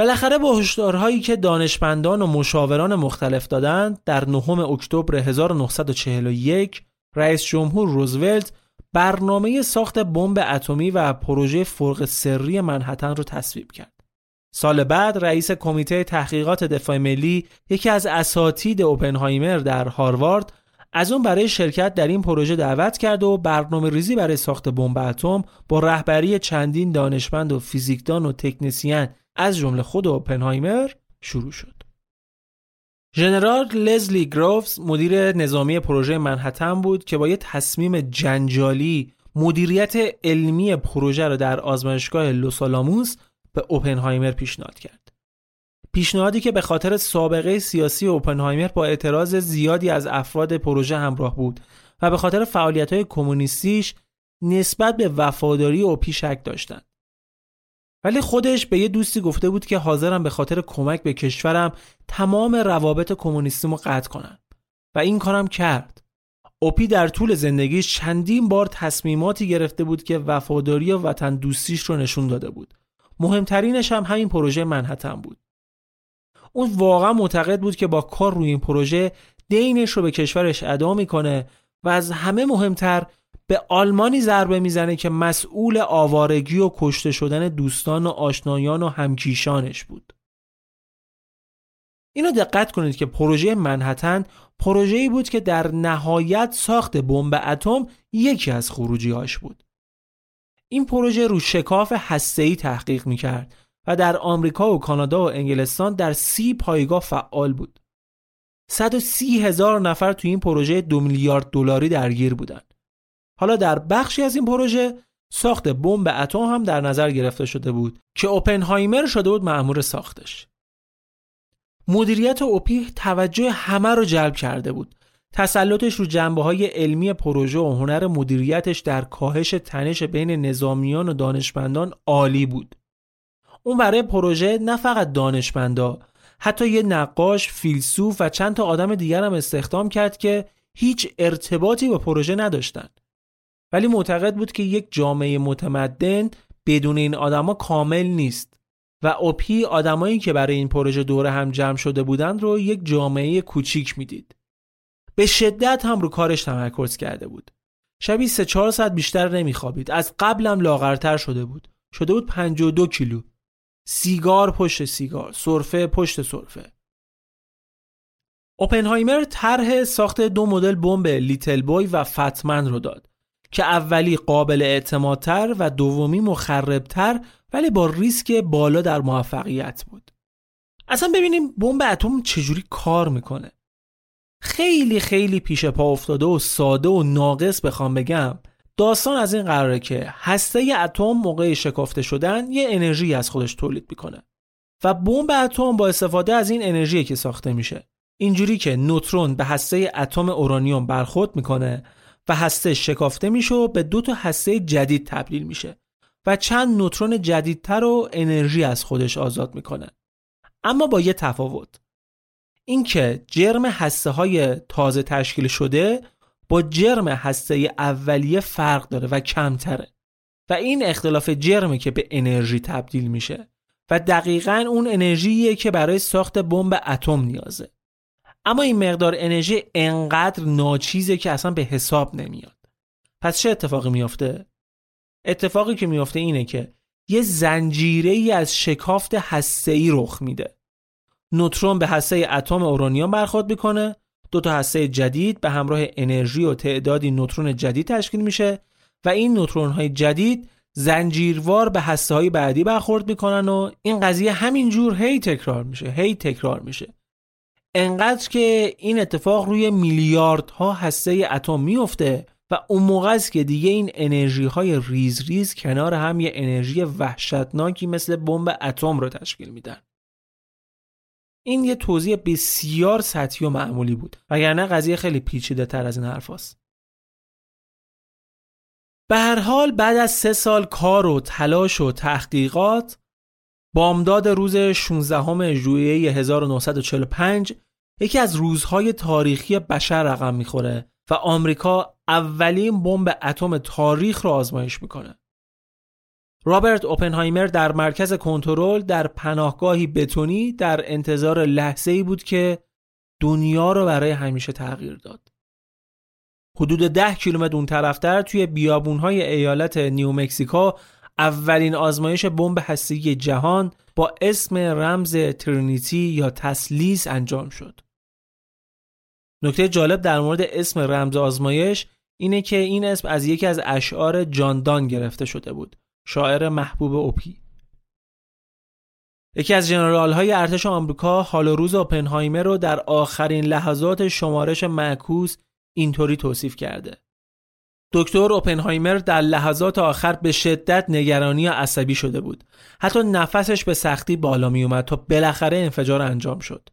بالاخره با هشدارهایی که دانشمندان و مشاوران مختلف دادند در نهم اکتبر 1941 رئیس جمهور روزولت برنامه ساخت بمب اتمی و پروژه فرق سری منحتن رو تصویب کرد. سال بعد رئیس کمیته تحقیقات دفاع ملی یکی از اساتید اوپنهایمر در هاروارد از اون برای شرکت در این پروژه دعوت کرد و برنامه ریزی برای ساخت بمب اتم با رهبری چندین دانشمند و فیزیکدان و تکنسین از جمله خود اوپنهایمر شروع شد. ژنرال لزلی گروفز مدیر نظامی پروژه منحتن بود که با یه تصمیم جنجالی مدیریت علمی پروژه را در آزمایشگاه لوسالاموس به اوپنهایمر پیشنهاد کرد. پیشنهادی که به خاطر سابقه سیاسی اوپنهایمر با اعتراض زیادی از افراد پروژه همراه بود و به خاطر فعالیت‌های کمونیستیش نسبت به وفاداری اوپی شک داشتند. ولی خودش به یه دوستی گفته بود که حاضرم به خاطر کمک به کشورم تمام روابط کمونیستیمو قطع کنم و این کارم کرد. اوپی در طول زندگیش چندین بار تصمیماتی گرفته بود که وفاداری و وطن دوستیش رو نشون داده بود. مهمترینش هم همین پروژه منحتن بود. اون واقعا معتقد بود که با کار روی این پروژه دینش رو به کشورش ادا می‌کنه و از همه مهمتر به آلمانی ضربه می‌زنه که مسئول آوارگی و کشته شدن دوستان و آشنایان و همکیشانش بود. اینو دقت کنید که پروژه منحتن پروژه‌ای بود که در نهایت ساخت بمب اتم یکی از خروجیهاش بود. این پروژه رو شکاف هسته‌ای تحقیق می‌کرد و در آمریکا و کانادا و انگلستان در سی پایگاه فعال بود. 130 هزار نفر تو این پروژه دو میلیارد دلاری درگیر بودند. حالا در بخشی از این پروژه ساخت بمب اتم هم در نظر گرفته شده بود که اوپنهایمر شده بود مأمور ساختش. مدیریت اوپی توجه همه رو جلب کرده بود. تسلطش رو جنبه های علمی پروژه و هنر مدیریتش در کاهش تنش بین نظامیان و دانشمندان عالی بود. اون برای پروژه نه فقط دانشمندا حتی یه نقاش، فیلسوف و چند تا آدم دیگر هم استخدام کرد که هیچ ارتباطی با پروژه نداشتند. ولی معتقد بود که یک جامعه متمدن بدون این آدما کامل نیست و اوپی آدمایی که برای این پروژه دوره هم جمع شده بودند رو یک جامعه کوچیک می‌دید. به شدت هم رو کارش تمرکز کرده بود. شبی سه چهار ساعت بیشتر نمیخوابید. از قبلم لاغرتر شده بود. شده بود 52 کیلو. سیگار پشت سیگار، سرفه پشت سرفه. اوپنهایمر طرح ساخت دو مدل بمب لیتل بوی و فتمن رو داد که اولی قابل اعتمادتر و دومی مخربتر ولی با ریسک بالا در موفقیت بود. اصلا ببینیم بمب اتم چجوری کار می‌کنه. خیلی خیلی پیش پا افتاده و ساده و ناقص بخوام بگم داستان از این قراره که هسته اتم موقع شکافته شدن یه انرژی از خودش تولید می‌کنه و بمب اتم با استفاده از این انرژی که ساخته میشه اینجوری که نوترون به هسته اتم اورانیوم برخورد می‌کنه و هسته شکافته میشه و به دو تا هسته جدید تبدیل میشه و چند نوترون جدیدتر و انرژی از خودش آزاد می‌کنه. اما با یه تفاوت. اینکه جرم هسته های تازه تشکیل شده با جرم هسته اولیه فرق داره و کمتره و این اختلاف جرمه که به انرژی تبدیل میشه و دقیقا اون انرژیه که برای ساخت بمب اتم نیازه. اما این مقدار انرژی انقدر ناچیزه که اصلا به حساب نمیاد. پس چه اتفاقی میافته؟ اتفاقی که میافته اینه که یه زنجیره ای از شکافت هسته ای رخ میده. نوترون به هسته اتم اورانیوم برخورد می‌کنه. دو تا هسته جدید به همراه انرژی و تعدادی نوترون جدید تشکیل میشه و این نوترون های جدید زنجیروار به هسته های بعدی برخورد می‌کنن و این قضیه همینجور هی تکرار میشه هی تکرار میشه. انقدر که این اتفاق روی میلیاردها هسته اتم میفته و اون موقع است که دیگه این انرژی های ریز ریز کنار هم یه انرژی وحشتناکی مثل بمب اتم رو تشکیل میدن این یه توضیح بسیار سطحی و معمولی بود وگرنه قضیه خیلی پیچیده تر از این حرف هست. به هر حال بعد از سه سال کار و تلاش و تحقیقات بامداد روز 16 ژوئیه 1945 یکی از روزهای تاریخی بشر رقم می‌خوره و آمریکا اولین بمب اتم تاریخ را آزمایش می‌کنه. رابرت اوپنهایمر در مرکز کنترل در پناهگاهی بتونی در انتظار لحظه ای بود که دنیا رو برای همیشه تغییر داد. حدود ده کیلومتر اون طرفتر توی بیابونهای ایالت نیومکسیکو اولین آزمایش بمب هسته‌ای جهان با اسم رمز ترینیتی یا تسلیس انجام شد. نکته جالب در مورد اسم رمز آزمایش اینه که این اسم از یکی از اشعار جاندان گرفته شده بود. شاعر محبوب اوپی یکی از جنرال های ارتش آمریکا حال و روز اوپنهایمر رو در آخرین لحظات شمارش معکوس اینطوری توصیف کرده. دکتر اوپنهایمر در لحظات آخر به شدت نگرانی و عصبی شده بود. حتی نفسش به سختی بالا می اومد تا بالاخره انفجار انجام شد.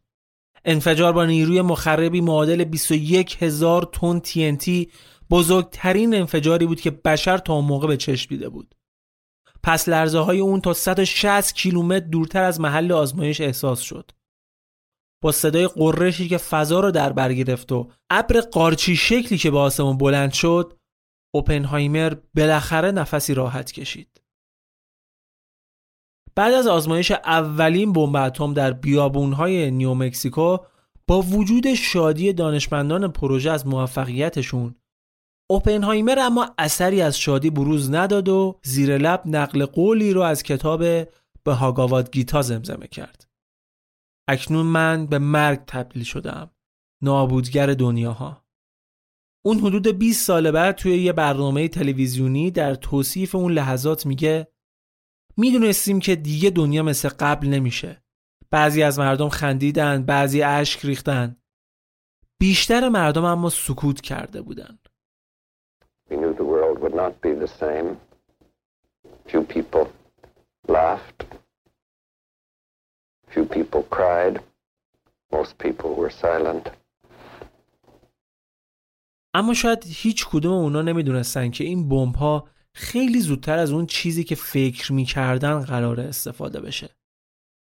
انفجار با نیروی مخربی معادل 21 هزار تن TNT بزرگترین انفجاری بود که بشر تا موقع به چشم دیده بود. پس لرزه های اون تا 160 کیلومتر دورتر از محل آزمایش احساس شد. با صدای قرشی که فضا رو در بر گرفت و ابر قارچی شکلی که به آسمون بلند شد اوپنهایمر بالاخره نفسی راحت کشید. بعد از آزمایش اولین بمب اتم در بیابونهای نیومکسیکو با وجود شادی دانشمندان پروژه از موفقیتشون اوپنهایمر اما اثری از شادی بروز نداد و زیر لب نقل قولی رو از کتاب به هاگاواد گیتا زمزمه کرد. اکنون من به مرگ تبدیل شدم. نابودگر دنیاها. اون حدود 20 سال بعد توی یه برنامه تلویزیونی در توصیف اون لحظات میگه می‌دونستیم که دیگه دنیا مثل قبل نمیشه. بعضی از مردم خندیدن، بعضی اشک ریختن. بیشتر مردم اما سکوت کرده بودن. The world would not be the same. Few people laughed. Few people cried. Most people were silent. اما شاید هیچ کدوم اونا نمی‌دونستن که این بمب ها خیلی زودتر از اون چیزی که فکر می‌کردن قرار استفاده بشه.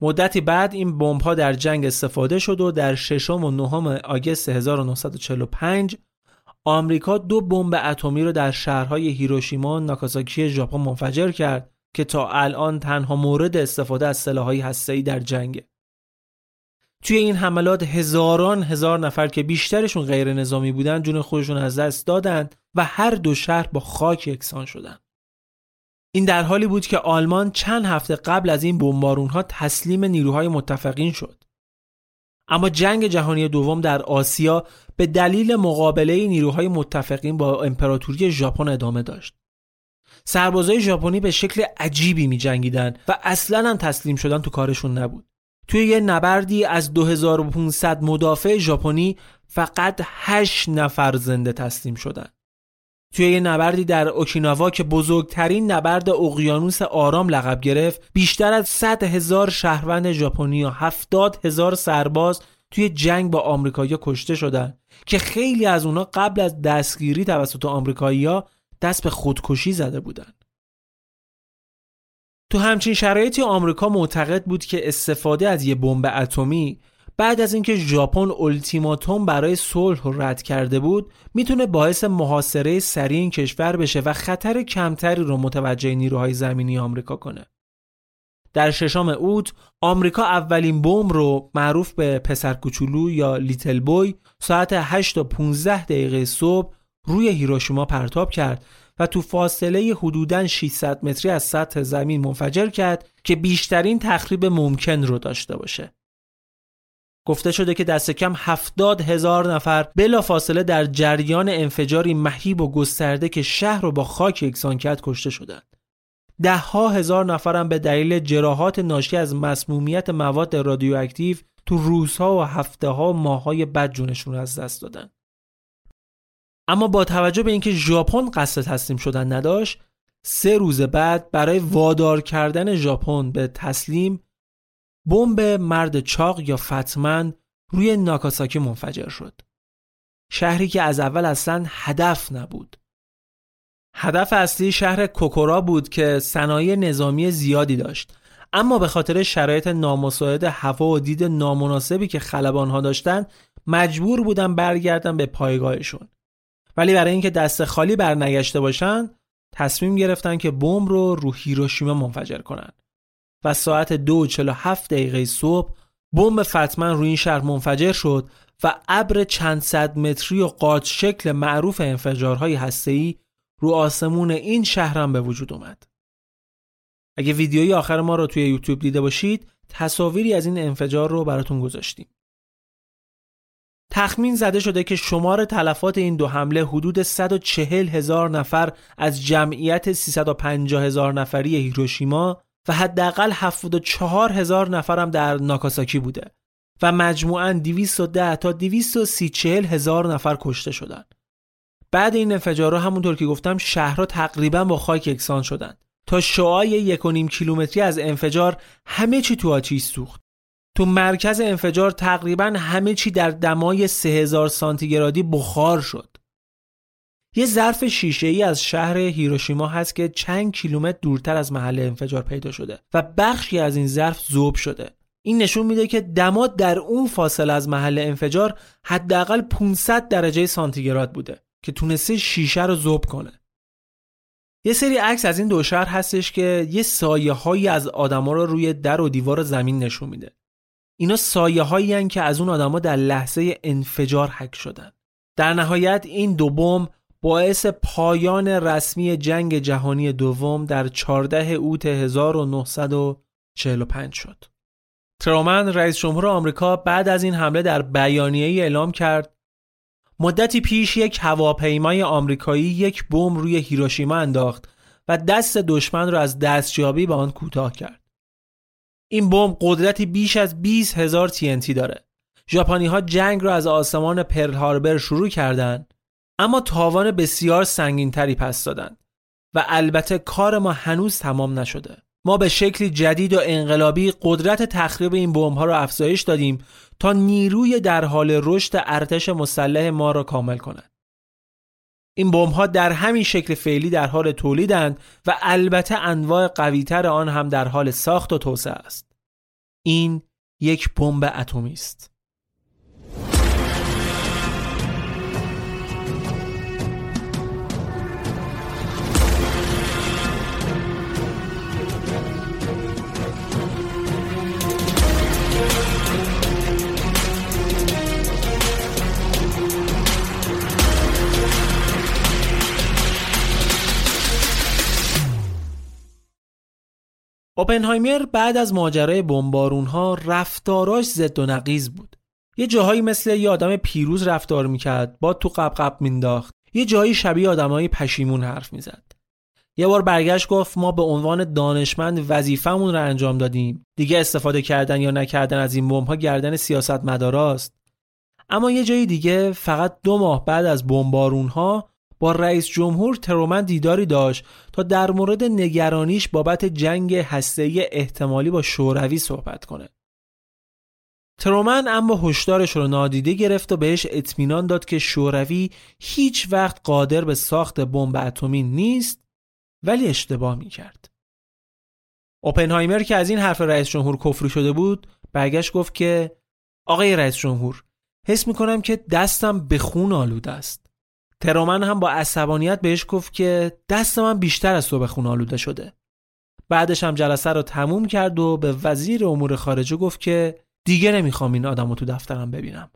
مدتی بعد این بمب ها در جنگ استفاده شد و در ششم و نهم آگست 1945 آمریکا دو بمب اتمی رو در شهرهای هیروشیما و ناکاساکی ژاپن منفجر کرد که تا الان تنها مورد استفاده از سلاحهای هسته‌ای در جنگه. توی این حملات هزاران هزار نفر که بیشترشون غیر نظامی بودن جون خودشون از دست دادند و هر دو شهر با خاک یکسان شدند. این در حالی بود که آلمان چند هفته قبل از این بمبارون ها تسلیم نیروهای متفقین شد. اما جنگ جهانی دوم در آسیا به دلیل مقابله نیروهای متفقین با امپراتوری ژاپن ادامه داشت. سربازای ژاپنی به شکل عجیبی می جنگیدن و اصلا هم تسلیم شدن تو کارشون نبود. توی یه نبردی از 2500 مدافع ژاپنی فقط 8 نفر زنده تسلیم شدن. توی یه نبردی در اوکیناوا که بزرگترین نبرد اقیانوس آرام لقب گرفت بیشتر از 100 هزار شهروند ژاپنی و 70 هزار سرباز توی جنگ با آمریکایی‌ها کشته شدن که خیلی از اونا قبل از دستگیری توسط آمریکایی‌ها دست به خودکشی زده بودن تو همچین شرایطی آمریکا معتقد بود که استفاده از یه بمب اتمی بعد از اینکه ژاپن التیماتوم برای صلح رد کرده بود می‌تونه باعث محاصره سریع این کشور بشه و خطر کمتری رو متوجه نیروهای زمینی آمریکا کنه. در ششم اوت آمریکا اولین بمب رو معروف به پسر کوچولو یا لیتل بوی ساعت 8 تا 15 دقیقه صبح روی هیروشیما پرتاب کرد و تو فاصله حدوداً 600 متری از سطح زمین منفجر کرد که بیشترین تخریب ممکن رو داشته باشه. گفته شده که دست کم 70 هزار نفر بلا فاصله در جریان انفجاری مهیب و گسترده که شهر رو با خاک یکسان کرد کشته شدند. ده ها هزار نفرم به دلیل جراحات ناشی از مسمومیت مواد رادیواکتیو تو روزها و هفته ها و ماهای بد جونشون از دست دادن. اما با توجه به اینکه ژاپن قصد تسلیم شدن نداشت سه روز بعد برای وادار کردن ژاپن به تسلیم بمب مرد چاق یا فتمن روی ناکاساکی منفجر شد. شهری که از اول اصلا هدف نبود. هدف اصلی شهر کوکورا بود که صنایع نظامی زیادی داشت اما به خاطر شرایط نامساعد هوا و دید نامناسبی که خلبانها داشتند مجبور بودن برگردن به پایگاهشون ولی برای اینکه دست خالی برنگشته باشن تصمیم گرفتن که بمب رو رو هیروشیما منفجر کنن و ساعت دو هفت دقیقه صبح بمب فتمن روی این شهر منفجر شد و ابر چند صد متری و قاط شکل معروف انفجارهای هسته‌ای رو آسمون این شهرم به وجود اومد. اگه ویدیوی آخر ما رو توی یوتیوب دیده باشید تصاویری از این انفجار رو براتون گذاشتیم. تخمین زده شده که شمار تلفات این دو حمله حدود 140 هزار نفر از جمعیت 350 هزار نفری هیروشیما و حداقل 74 هزار نفرم در ناکاساکی بوده و مجموعاً 210 تا 230 هزار نفر کشته شدند. بعد این انفجارها همونطور که گفتم شهرها تقریبا با خاک یکسان شدند تا شعای یک و نیم کیلومتری از انفجار همه چی تو آتیش سوخت تو مرکز انفجار تقریبا همه چی در دمای 3000 سانتیگرادی بخار شد. یه ظرف شیشه ای از شهر هیروشیما هست که چند کیلومتر دورتر از محل انفجار پیدا شده و بخشی از این ظرف ذوب شده. این نشون میده که دما در اون فاصله از محل انفجار حداقل 500 درجه سانتیگراد بوده که تونسته شیشه رو ذوب کنه. یه سری عکس از این دو شهر هستش که یه سایه هایی از آدما رو روی در و دیوار زمین نشون میده. اینا سایه هایی که از اون آدما در لحظه انفجار حک شدن در نهایت این دو بمب باعث پایان رسمی جنگ جهانی دوم در 14 اوت 1945 شد. ترومن رئیس جمهور آمریکا بعد از این حمله در بیانیه‌ای اعلام کرد مدتی پیش یک هواپیمای آمریکایی یک بمب روی هیروشیما انداخت و دست دشمن را از دستیابی به آن کوتاه کرد. این بمب قدرتی بیش از 20 هزار TNT داره. ژاپنی ها جنگ را از آسمان پرل هاربر شروع کردند اما تاوان بسیار سنگینتری پس دادند و البته کار ما هنوز تمام نشده. ما به شکلی جدید و انقلابی قدرت تخریب این بمب ها را افزایش دادیم تا نیروی در حال رشد ارتش مسلح ما را کامل کنند. این بمب ها در همین شکل فعلی در حال تولیدند و البته انواع قویتر آن هم در حال ساخت و توسعه است. این یک بمب اتمی است. اوپنهایمر بعد از ماجرای بمبارون ها رفتاراش ضد و نقیز بود. یه جاهایی مثل یه آدم پیروز رفتار می‌کرد با تو قبقب مینداخت یه جایی شبیه آدمای پشیمون حرف می‌زد. یه بار برگشت گفت ما به عنوان دانشمند وظیفمون رو انجام دادیم. دیگه استفاده کردن یا نکردن از این بمب ها گردن سیاست مداراست اما یه جایی دیگه فقط دو ماه بعد از بمبارون ها با رئیس جمهور ترومن دیداری داشت تا در مورد نگرانیش بابت جنگ هسته‌ای احتمالی با شوروی صحبت کنه. ترومن اما هشدارش رو نادیده گرفت و بهش اطمینان داد که شوروی هیچ وقت قادر به ساخت بمب اتمی نیست ولی اشتباه می‌کرد. اوپنهایمر که از این حرف رئیس جمهور کفری شده بود برگشت گفت که آقای رئیس جمهور حس می‌کنم که دستم به خون آلوده است. ترومن هم با عصبانیت بهش گفت که دست من بیشتر از تو به خون آلوده شده. بعدش هم جلسه رو تموم کرد و به وزیر امور خارجه گفت که دیگه نمی‌خوام این آدم رو تو دفترم ببینم.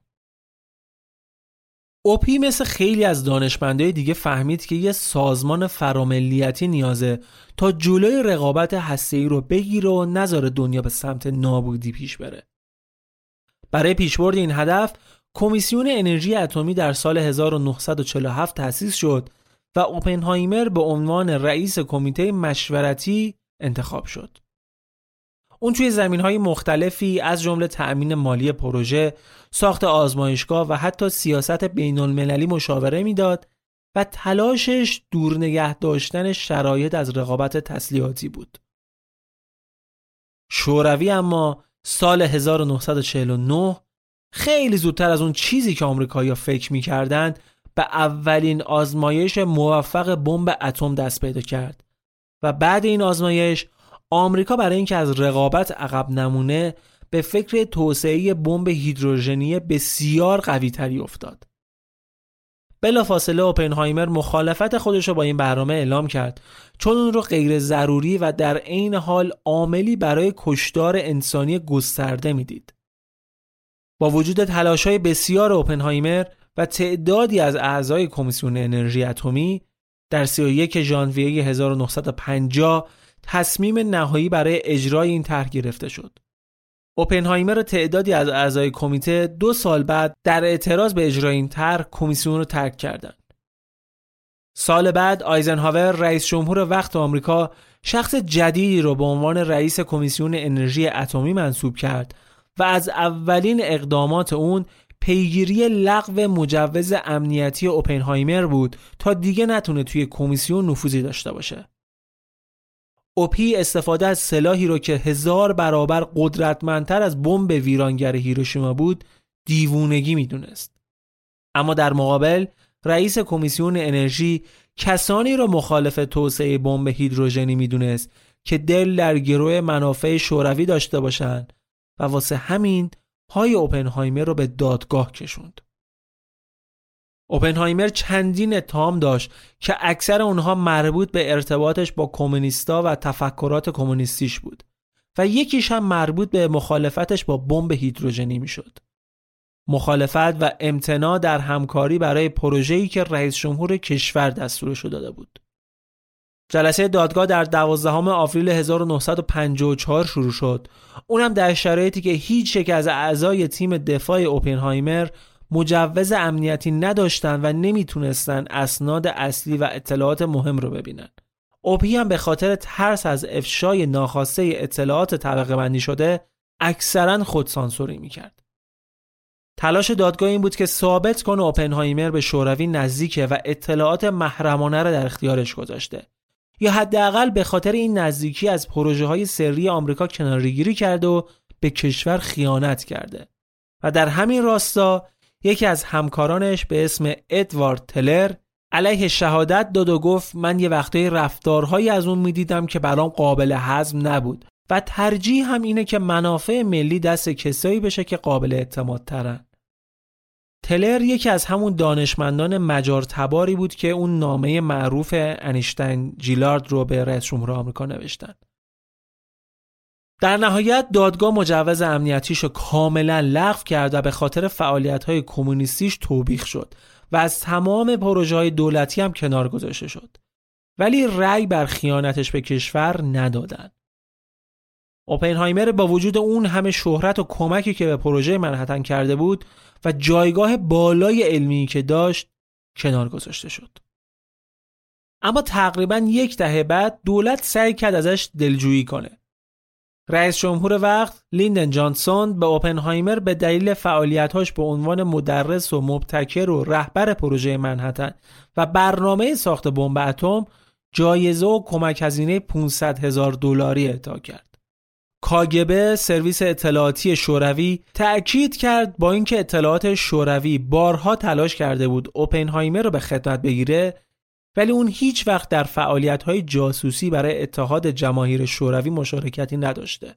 اوپی مثل خیلی از دانشمندای دیگه فهمید که یه سازمان فراملیتی نیازه تا جلوی رقابت هسته‌ای رو بگیره و نذاره دنیا به سمت نابودی پیش بره. برای پیشبرد این هدف کمیسیون انرژی اتمی در سال 1947 تأسیس شد و اوپنهایمر به عنوان رئیس کمیته مشورتی انتخاب شد. اون توی زمین های مختلفی از جمله تأمین مالی پروژه، ساخت آزمایشگاه و حتی سیاست بین المللی مشاوره می‌داد و تلاشش دور نگه داشتن شرایط از رقابت تسلیحاتی بود. شوروی اما سال 1949 خیلی زودتر از اون چیزی که آمریکایی‌ها فکر می‌کردند به اولین آزمایش موفق بمب اتم دست پیدا کرد و بعد این آزمایش آمریکا برای اینکه از رقابت عقب نمونه به فکر توسعه بمب هیدروژنی بسیار قوی تری افتاد. بلافاصله اوپنهایمر مخالفت خودش رو با این برنامه اعلام کرد چون اون رو غیر ضروری و در عین حال عاملی برای کشتار انسانی گسترده می‌دید. با وجود تلاش‌های بسیار اوپنهایمر و تعدادی از اعضای کمیسیون انرژی اتمی در 31 ژانویه 1950 تصمیم نهایی اجرای اجرای این طرح گرفته شد. اوپنهایمر و تعدادی از اعضای کمیته دو سال بعد در اعتراض به اجرای این طرح کمیسیون رو ترک کردند. سال بعد آیزنهاور رئیس جمهور وقت آمریکا شخص جدیدی رو به عنوان رئیس کمیسیون انرژی اتمی منصوب کرد و از اولین اقدامات اون پیگیری لغو مجوز امنیتی اوپنهایمر بود تا دیگه نتونه توی کمیسیون نفوذی داشته باشه. اوپی استفاده از سلاحی رو که هزار برابر قدرتمندتر از بمب ویرانگر هیروشیما بود دیوونگی می‌دونست. اما در مقابل رئیس کمیسیون انرژی کسانی را مخالف توسعه بمب هیدروژنی می‌دونست که دل در گروه منافع شوروی داشته باشند و واسه همین های اوپنهایمر رو به دادگاه کشوند. اوپنهایمر چندین اتهام داشت که اکثر اونها مربوط به ارتباطش با کمونیستا و تفکرات کمونیستیش بود و یکیش هم مربوط به مخالفتش با بمب هیدروژنی می‌شد. مخالفت و امتناع در همکاری برای پروژه‌ای که رئیس جمهور کشور دستورش داده بود. جلسه دادگاه در 12 آوریل 1954 شروع شد. اونم در شرایطی که هیچ یک از اعضای تیم دفاع اوپنهایمر مجوز امنیتی نداشتن و نمی‌تونستن اسناد اصلی و اطلاعات مهم رو ببینن. اوپی هم به خاطر ترس از افشای ناخواسته اطلاعات طبقه بندی شده اکثرا خودسانسوری می‌کرد. تلاش دادگاه این بود که ثابت کنه اوپنهایمر به شوروی نزدیکه و اطلاعات محرمانه را در اختیارش گذاشته یا حداقل به خاطر این نزدیکی از پروژه های سری آمریکا کنارگیری کرده و به کشور خیانت کرده و در همین راستا یکی از همکارانش به اسم ادوارد تلر علیه شهادت داد و گفت من یه وقتای رفتارهایی از اون می‌دیدم که برام قابل هضم نبود و ترجیح هم اینه که منافع ملی دست کسایی بشه که قابل اعتماد ترن. تلر یکی از همون دانشمندان مجار تباری بود که اون نامه معروف انیشتین جیلارد رو به رئیس جمهور آمریکا نوشتن. در نهایت دادگاه مجوز امنیتیش رو کاملا لغو کرد و به خاطر فعالیت های کمونیستیش توبیخ شد و از تمام پروژه های دولتی هم کنار گذاشته شد. ولی رأی بر خیانتش به کشور ندادن. اوپنهایمر با وجود اون همه شهرت و کمکی که به پروژه منحتن کرده بود و جایگاه بالای علمی که داشت کنار گذاشته شد. اما تقریبا یک دهه بعد دولت سعی کرد ازش دلجویی کنه رئیس جمهور وقت لیندن جانسون به اوپنهایمر به دلیل فعالیتاش به عنوان مدرس و مبتکر و رهبر پروژه منحتن و برنامه ساخت بمب اتم جایزه و کمک هزینه 500 هزار دلاری اعطا کرد. کاگبه سرویس اطلاعاتی شوروی تأکید کرد با اینکه اطلاعات شوروی بارها تلاش کرده بود اوپنهایمر رو به خدمت بگیره ولی اون هیچ وقت در فعالیت های جاسوسی برای اتحاد جماهیر شوروی مشارکتی نداشته.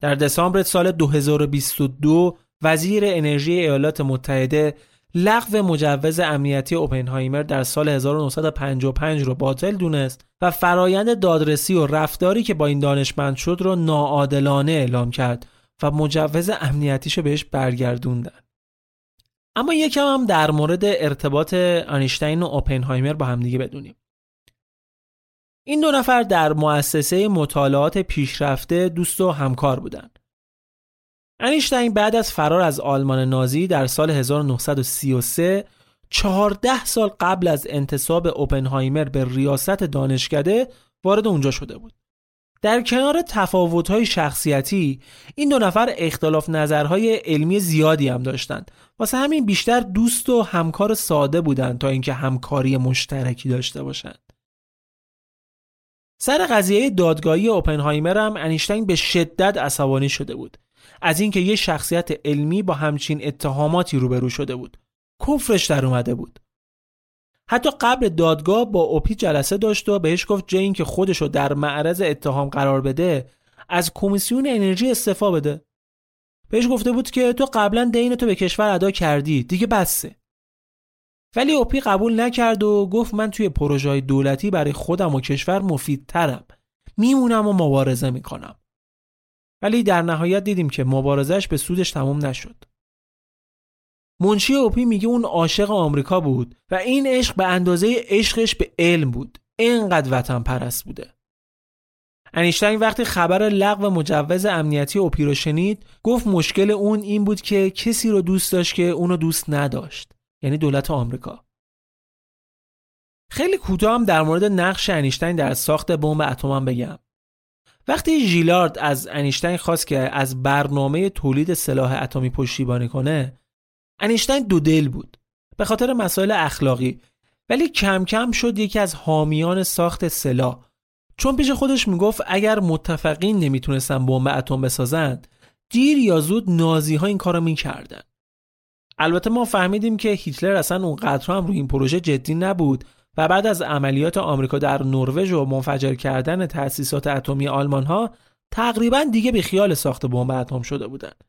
در دسامبر سال 2022 وزیر انرژی ایالات متحده لغو مجوز امنیتی اوپنهایمر در سال 1955 رو باطل دونست و فرایند دادرسی و رفتاری که با این دانشمند شد رو ناعادلانه اعلام کرد و مجوز امنیتیشو بهش برگردوندن. اما یکم هم در مورد ارتباط آنیشتین و اوپنهایمر با همدیگه بدونیم. این دو نفر در مؤسسه مطالعات پیشرفته دوست و همکار بودند. انیشتین بعد از فرار از آلمان نازی در سال 1933 14 سال قبل از انتصاب اوپنهایمر به ریاست دانشکده وارد اونجا شده بود. در کنار تفاوت‌های شخصیتی این دو نفر اختلاف نظرهای علمی زیادی هم داشتند. واسه همین بیشتر دوست و همکار ساده بودند تا اینکه همکاری مشترکی داشته باشند. سر قضیه دادگاهی اوپنهایمر هم انیشتین به شدت عصبانی شده بود. از اینکه یه شخصیت علمی با همچین اتهاماتی روبرو شده بود. کفرش در اومده بود. حتی قبل دادگاه با اوپی جلسه داشت و بهش گفت جه که خودش رو در معرض اتهام قرار بده از کمیسیون انرژی استعفا بده. بهش گفته بود که تو قبلا دین تو به کشور ادا کردی دیگه بسه. ولی اوپی قبول نکرد و گفت من توی پروژه دولتی برای خودم و کشور مفیدترم. میمونم و مبارزه می‌کنم. ولی در نهایت دیدیم که مبارزش به سودش تموم نشد. منشی اوپی میگه اون عاشق آمریکا بود و این عشق به اندازه عشقش به علم بود. اینقدر وطن پرست بوده. انیشتین وقتی خبر لغو مجوز امنیتی اوپی رو شنید گفت مشکل اون این بود که کسی رو دوست داشت که اونو دوست نداشت. یعنی دولت آمریکا. خیلی کوتاه هم در مورد نقش انیشتین در ساخت بمب اتم بگم. وقتی ژیلارد از انیشتین خواست که از برنامه تولید سلاح اتمی پشتیبانی کنه انیشتین دو دل بود به خاطر مسائل اخلاقی. ولی کم کم شد یکی از حامیان ساخت سلاح. چون پیش خودش می‌گفت اگر متفقین نمی‌تونستن بمب اتم بسازند دیر یا زود نازی ها این کارو می‌کردن. البته ما فهمیدیم که هیتلر اصلا اونقدر هم روی این پروژه جدی نبود. و بعد از عملیات آمریکا در نروژ و منفجر کردن تأسیسات اتمی آلمان ها تقریبا دیگه به خیال ساخت بمب اتم شده بودند.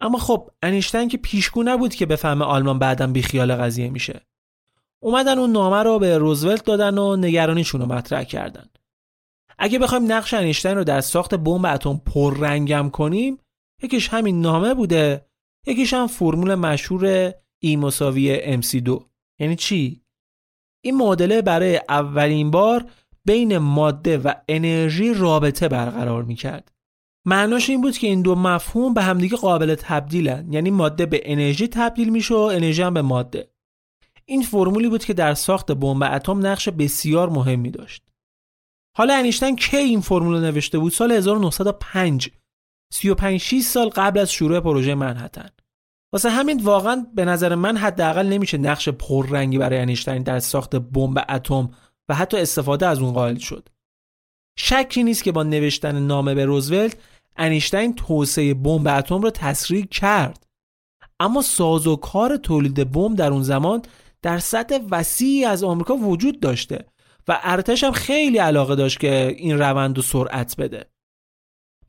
اما خب انیشتین که پیشگو نبود که بفهمه آلمان بعدا بیخیال قضیه میشه. اومدن اون نامه رو به روزولت دادن و نگرانیشون رو مطرح کردن. اگه بخوایم نقش انیشتین رو در ساخت بمب اتم پررنگم کنیم یکیش همین نامه بوده یکیش هم فرمول مشهور ای مساوی MC2 یعنی چی؟ این معادله برای اولین بار بین ماده و انرژی رابطه برقرار می‌کرد. معناش این بود که این دو مفهوم به همدیگه قابل تبدیلن. یعنی ماده به انرژی تبدیل میشه و انرژی هم به ماده. این فرمولی بود که در ساخت بمب اتم نقش بسیار مهمی داشت. حالا انیشتین کی این فرمول نوشته بود؟ سال 1905 35 6 سال قبل از شروع پروژه منحتن. واسه همین واقعا به نظر من حداقل نمیشه نقش پررنگی برای انیشتین در ساخت بمب اتم و حتی استفاده از اون قائل شد. شکی نیست که با نوشتن نامه به روزولت انیشتین توسعه بمب اتم را تسریع کرد. اما ساز و کار تولید بمب در اون زمان در سطح وسیعی از آمریکا وجود داشته و ارتش هم خیلی علاقه داشت که این روند و سرعت بده.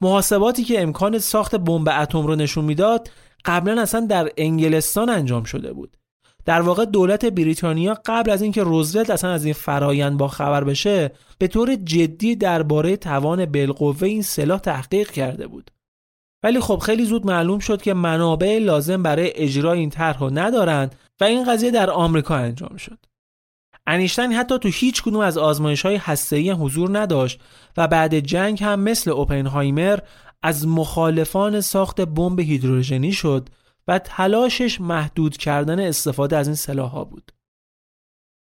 محاسباتی که امکان ساخت بمب اتم رو نشون می‌داد قبلا اصلا در انگلستان انجام شده بود. در واقع دولت بریتانیا قبل از اینکه روزولت اصلا از این فرایند با خبر بشه به طور جدی درباره توان بالقوه این سلاح تحقیق کرده بود. ولی خب خیلی زود معلوم شد که منابع لازم برای اجرای این طرح ندارند و این قضیه در آمریکا انجام شد. انیشتین حتی تو هیچ کدوم از آزمایش های هسته‌ای حضور نداشت و بعد جنگ هم مثل اوپنهایمر از مخالفان ساخت بمب هیدروژنی شد و تلاشش محدود کردن استفاده از این سلاح ها بود.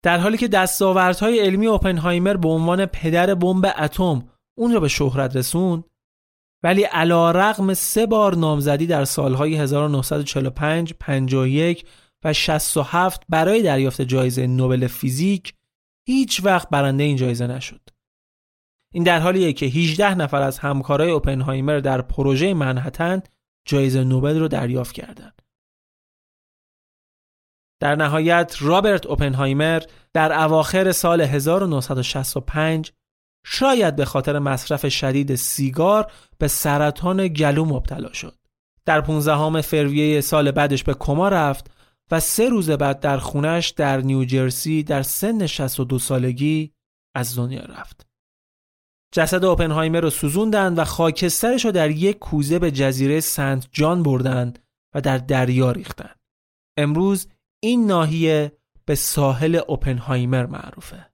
در حالی که دستاوردهای علمی اوپنهایمر به عنوان پدر بمب اتم اون را به شهرت رسوند ولی علا رقم سه بار نامزدی در سالهای 1945, 51 و 67 برای دریافت جایزه نوبل فیزیک هیچ وقت برنده این جایزه نشد. این در حالیه که 18 نفر از همکارای اوپنهایمر در پروژه منحتن جایزه نوبل رو دریافت کردند. در نهایت رابرت اوپنهایمر در اواخر سال 1965 شاید به خاطر مصرف شدید سیگار به سرطان گلو مبتلا شد. در 15 فوریه سال بعدش به کما رفت و سه روز بعد در خونش در نیوجرسی در سن 62 سالگی از دنیا رفت. جسد اوپنهایمر رو سوزوندن و خاکسترش رو در یک کوزه به جزیره سنت جان بردند و در دریا ریختن. امروز این ناحیه به ساحل اوپنهایمر معروفه.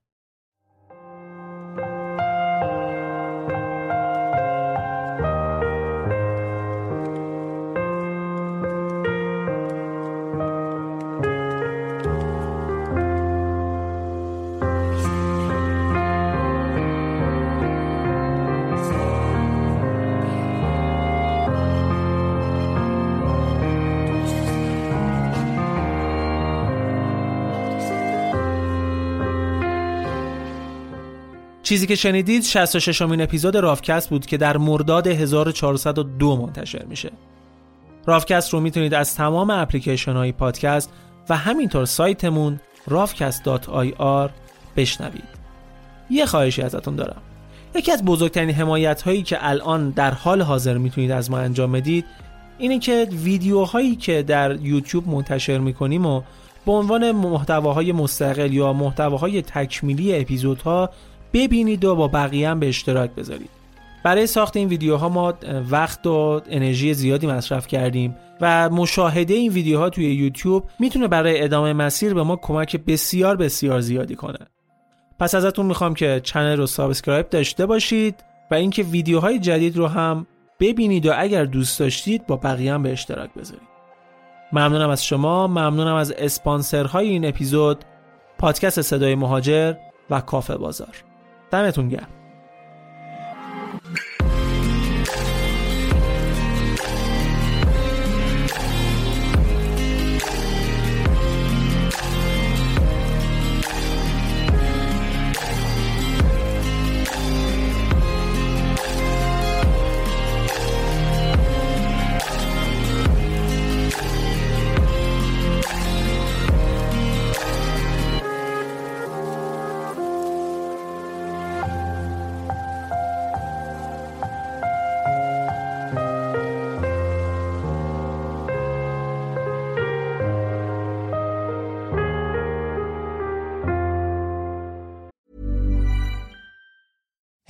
چیزی که شنیدید 66 امین اپیزود رافکست بود که در مرداد 1402 منتشر میشه. رافکست رو می‌تونید از تمام اپلیکیشن های پادکست و همینطور سایتمون rafcast.ir بشنوید. یه خواهشی ازتون دارم. یکی از بزرگترین حمایت هایی که الان در حال حاضر می‌تونید از ما انجام بدید اینه که ویدیوهایی که در یوتیوب منتشر می‌کنیم و به عنوان محتواهای مستقل یا محتواهای تکمیلی اپیزودها ببینید و با بقیه هم به اشتراک بذارید. برای ساخت این ویدیوها ما وقت و انرژی زیادی مصرف کردیم و مشاهده این ویدیوها توی یوتیوب می‌تونه برای ادامه مسیر به ما کمک بسیار بسیار زیادی کنه. پس ازتون می‌خوام که channel رو subscribe داشته باشید و اینکه ویدیوهای جدید رو هم ببینید و اگر دوست داشتید با بقیه هم به اشتراک بذارید. ممنونم از شما ممنونم از اسپانسرهای این اپیزود پادکست صدای مهاجر و کافه بازار. 땀의 종기야.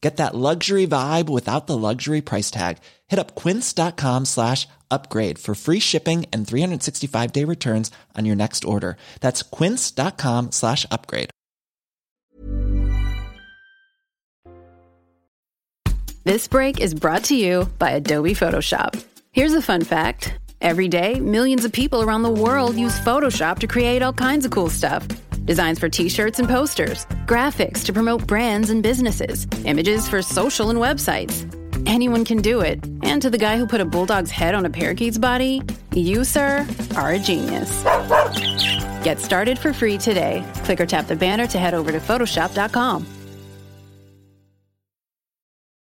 Get that luxury vibe without the luxury price tag. Hit up quince.com slash upgrade for free shipping and 365 day returns on your next order. That's quince.com slash upgrade. This break is brought to you by Adobe Photoshop. Here's a fun fact. Every day, millions of people around the world use Photoshop to create all kinds of cool stuff. Designs for t-shirts and posters, graphics to promote brands and businesses, images for social and websites. Anyone can do it. And to the guy who put a bulldog's head on a parakeet's body, you, sir, are a genius. Get started for free today. Click or tap the banner to head over to Photoshop.com.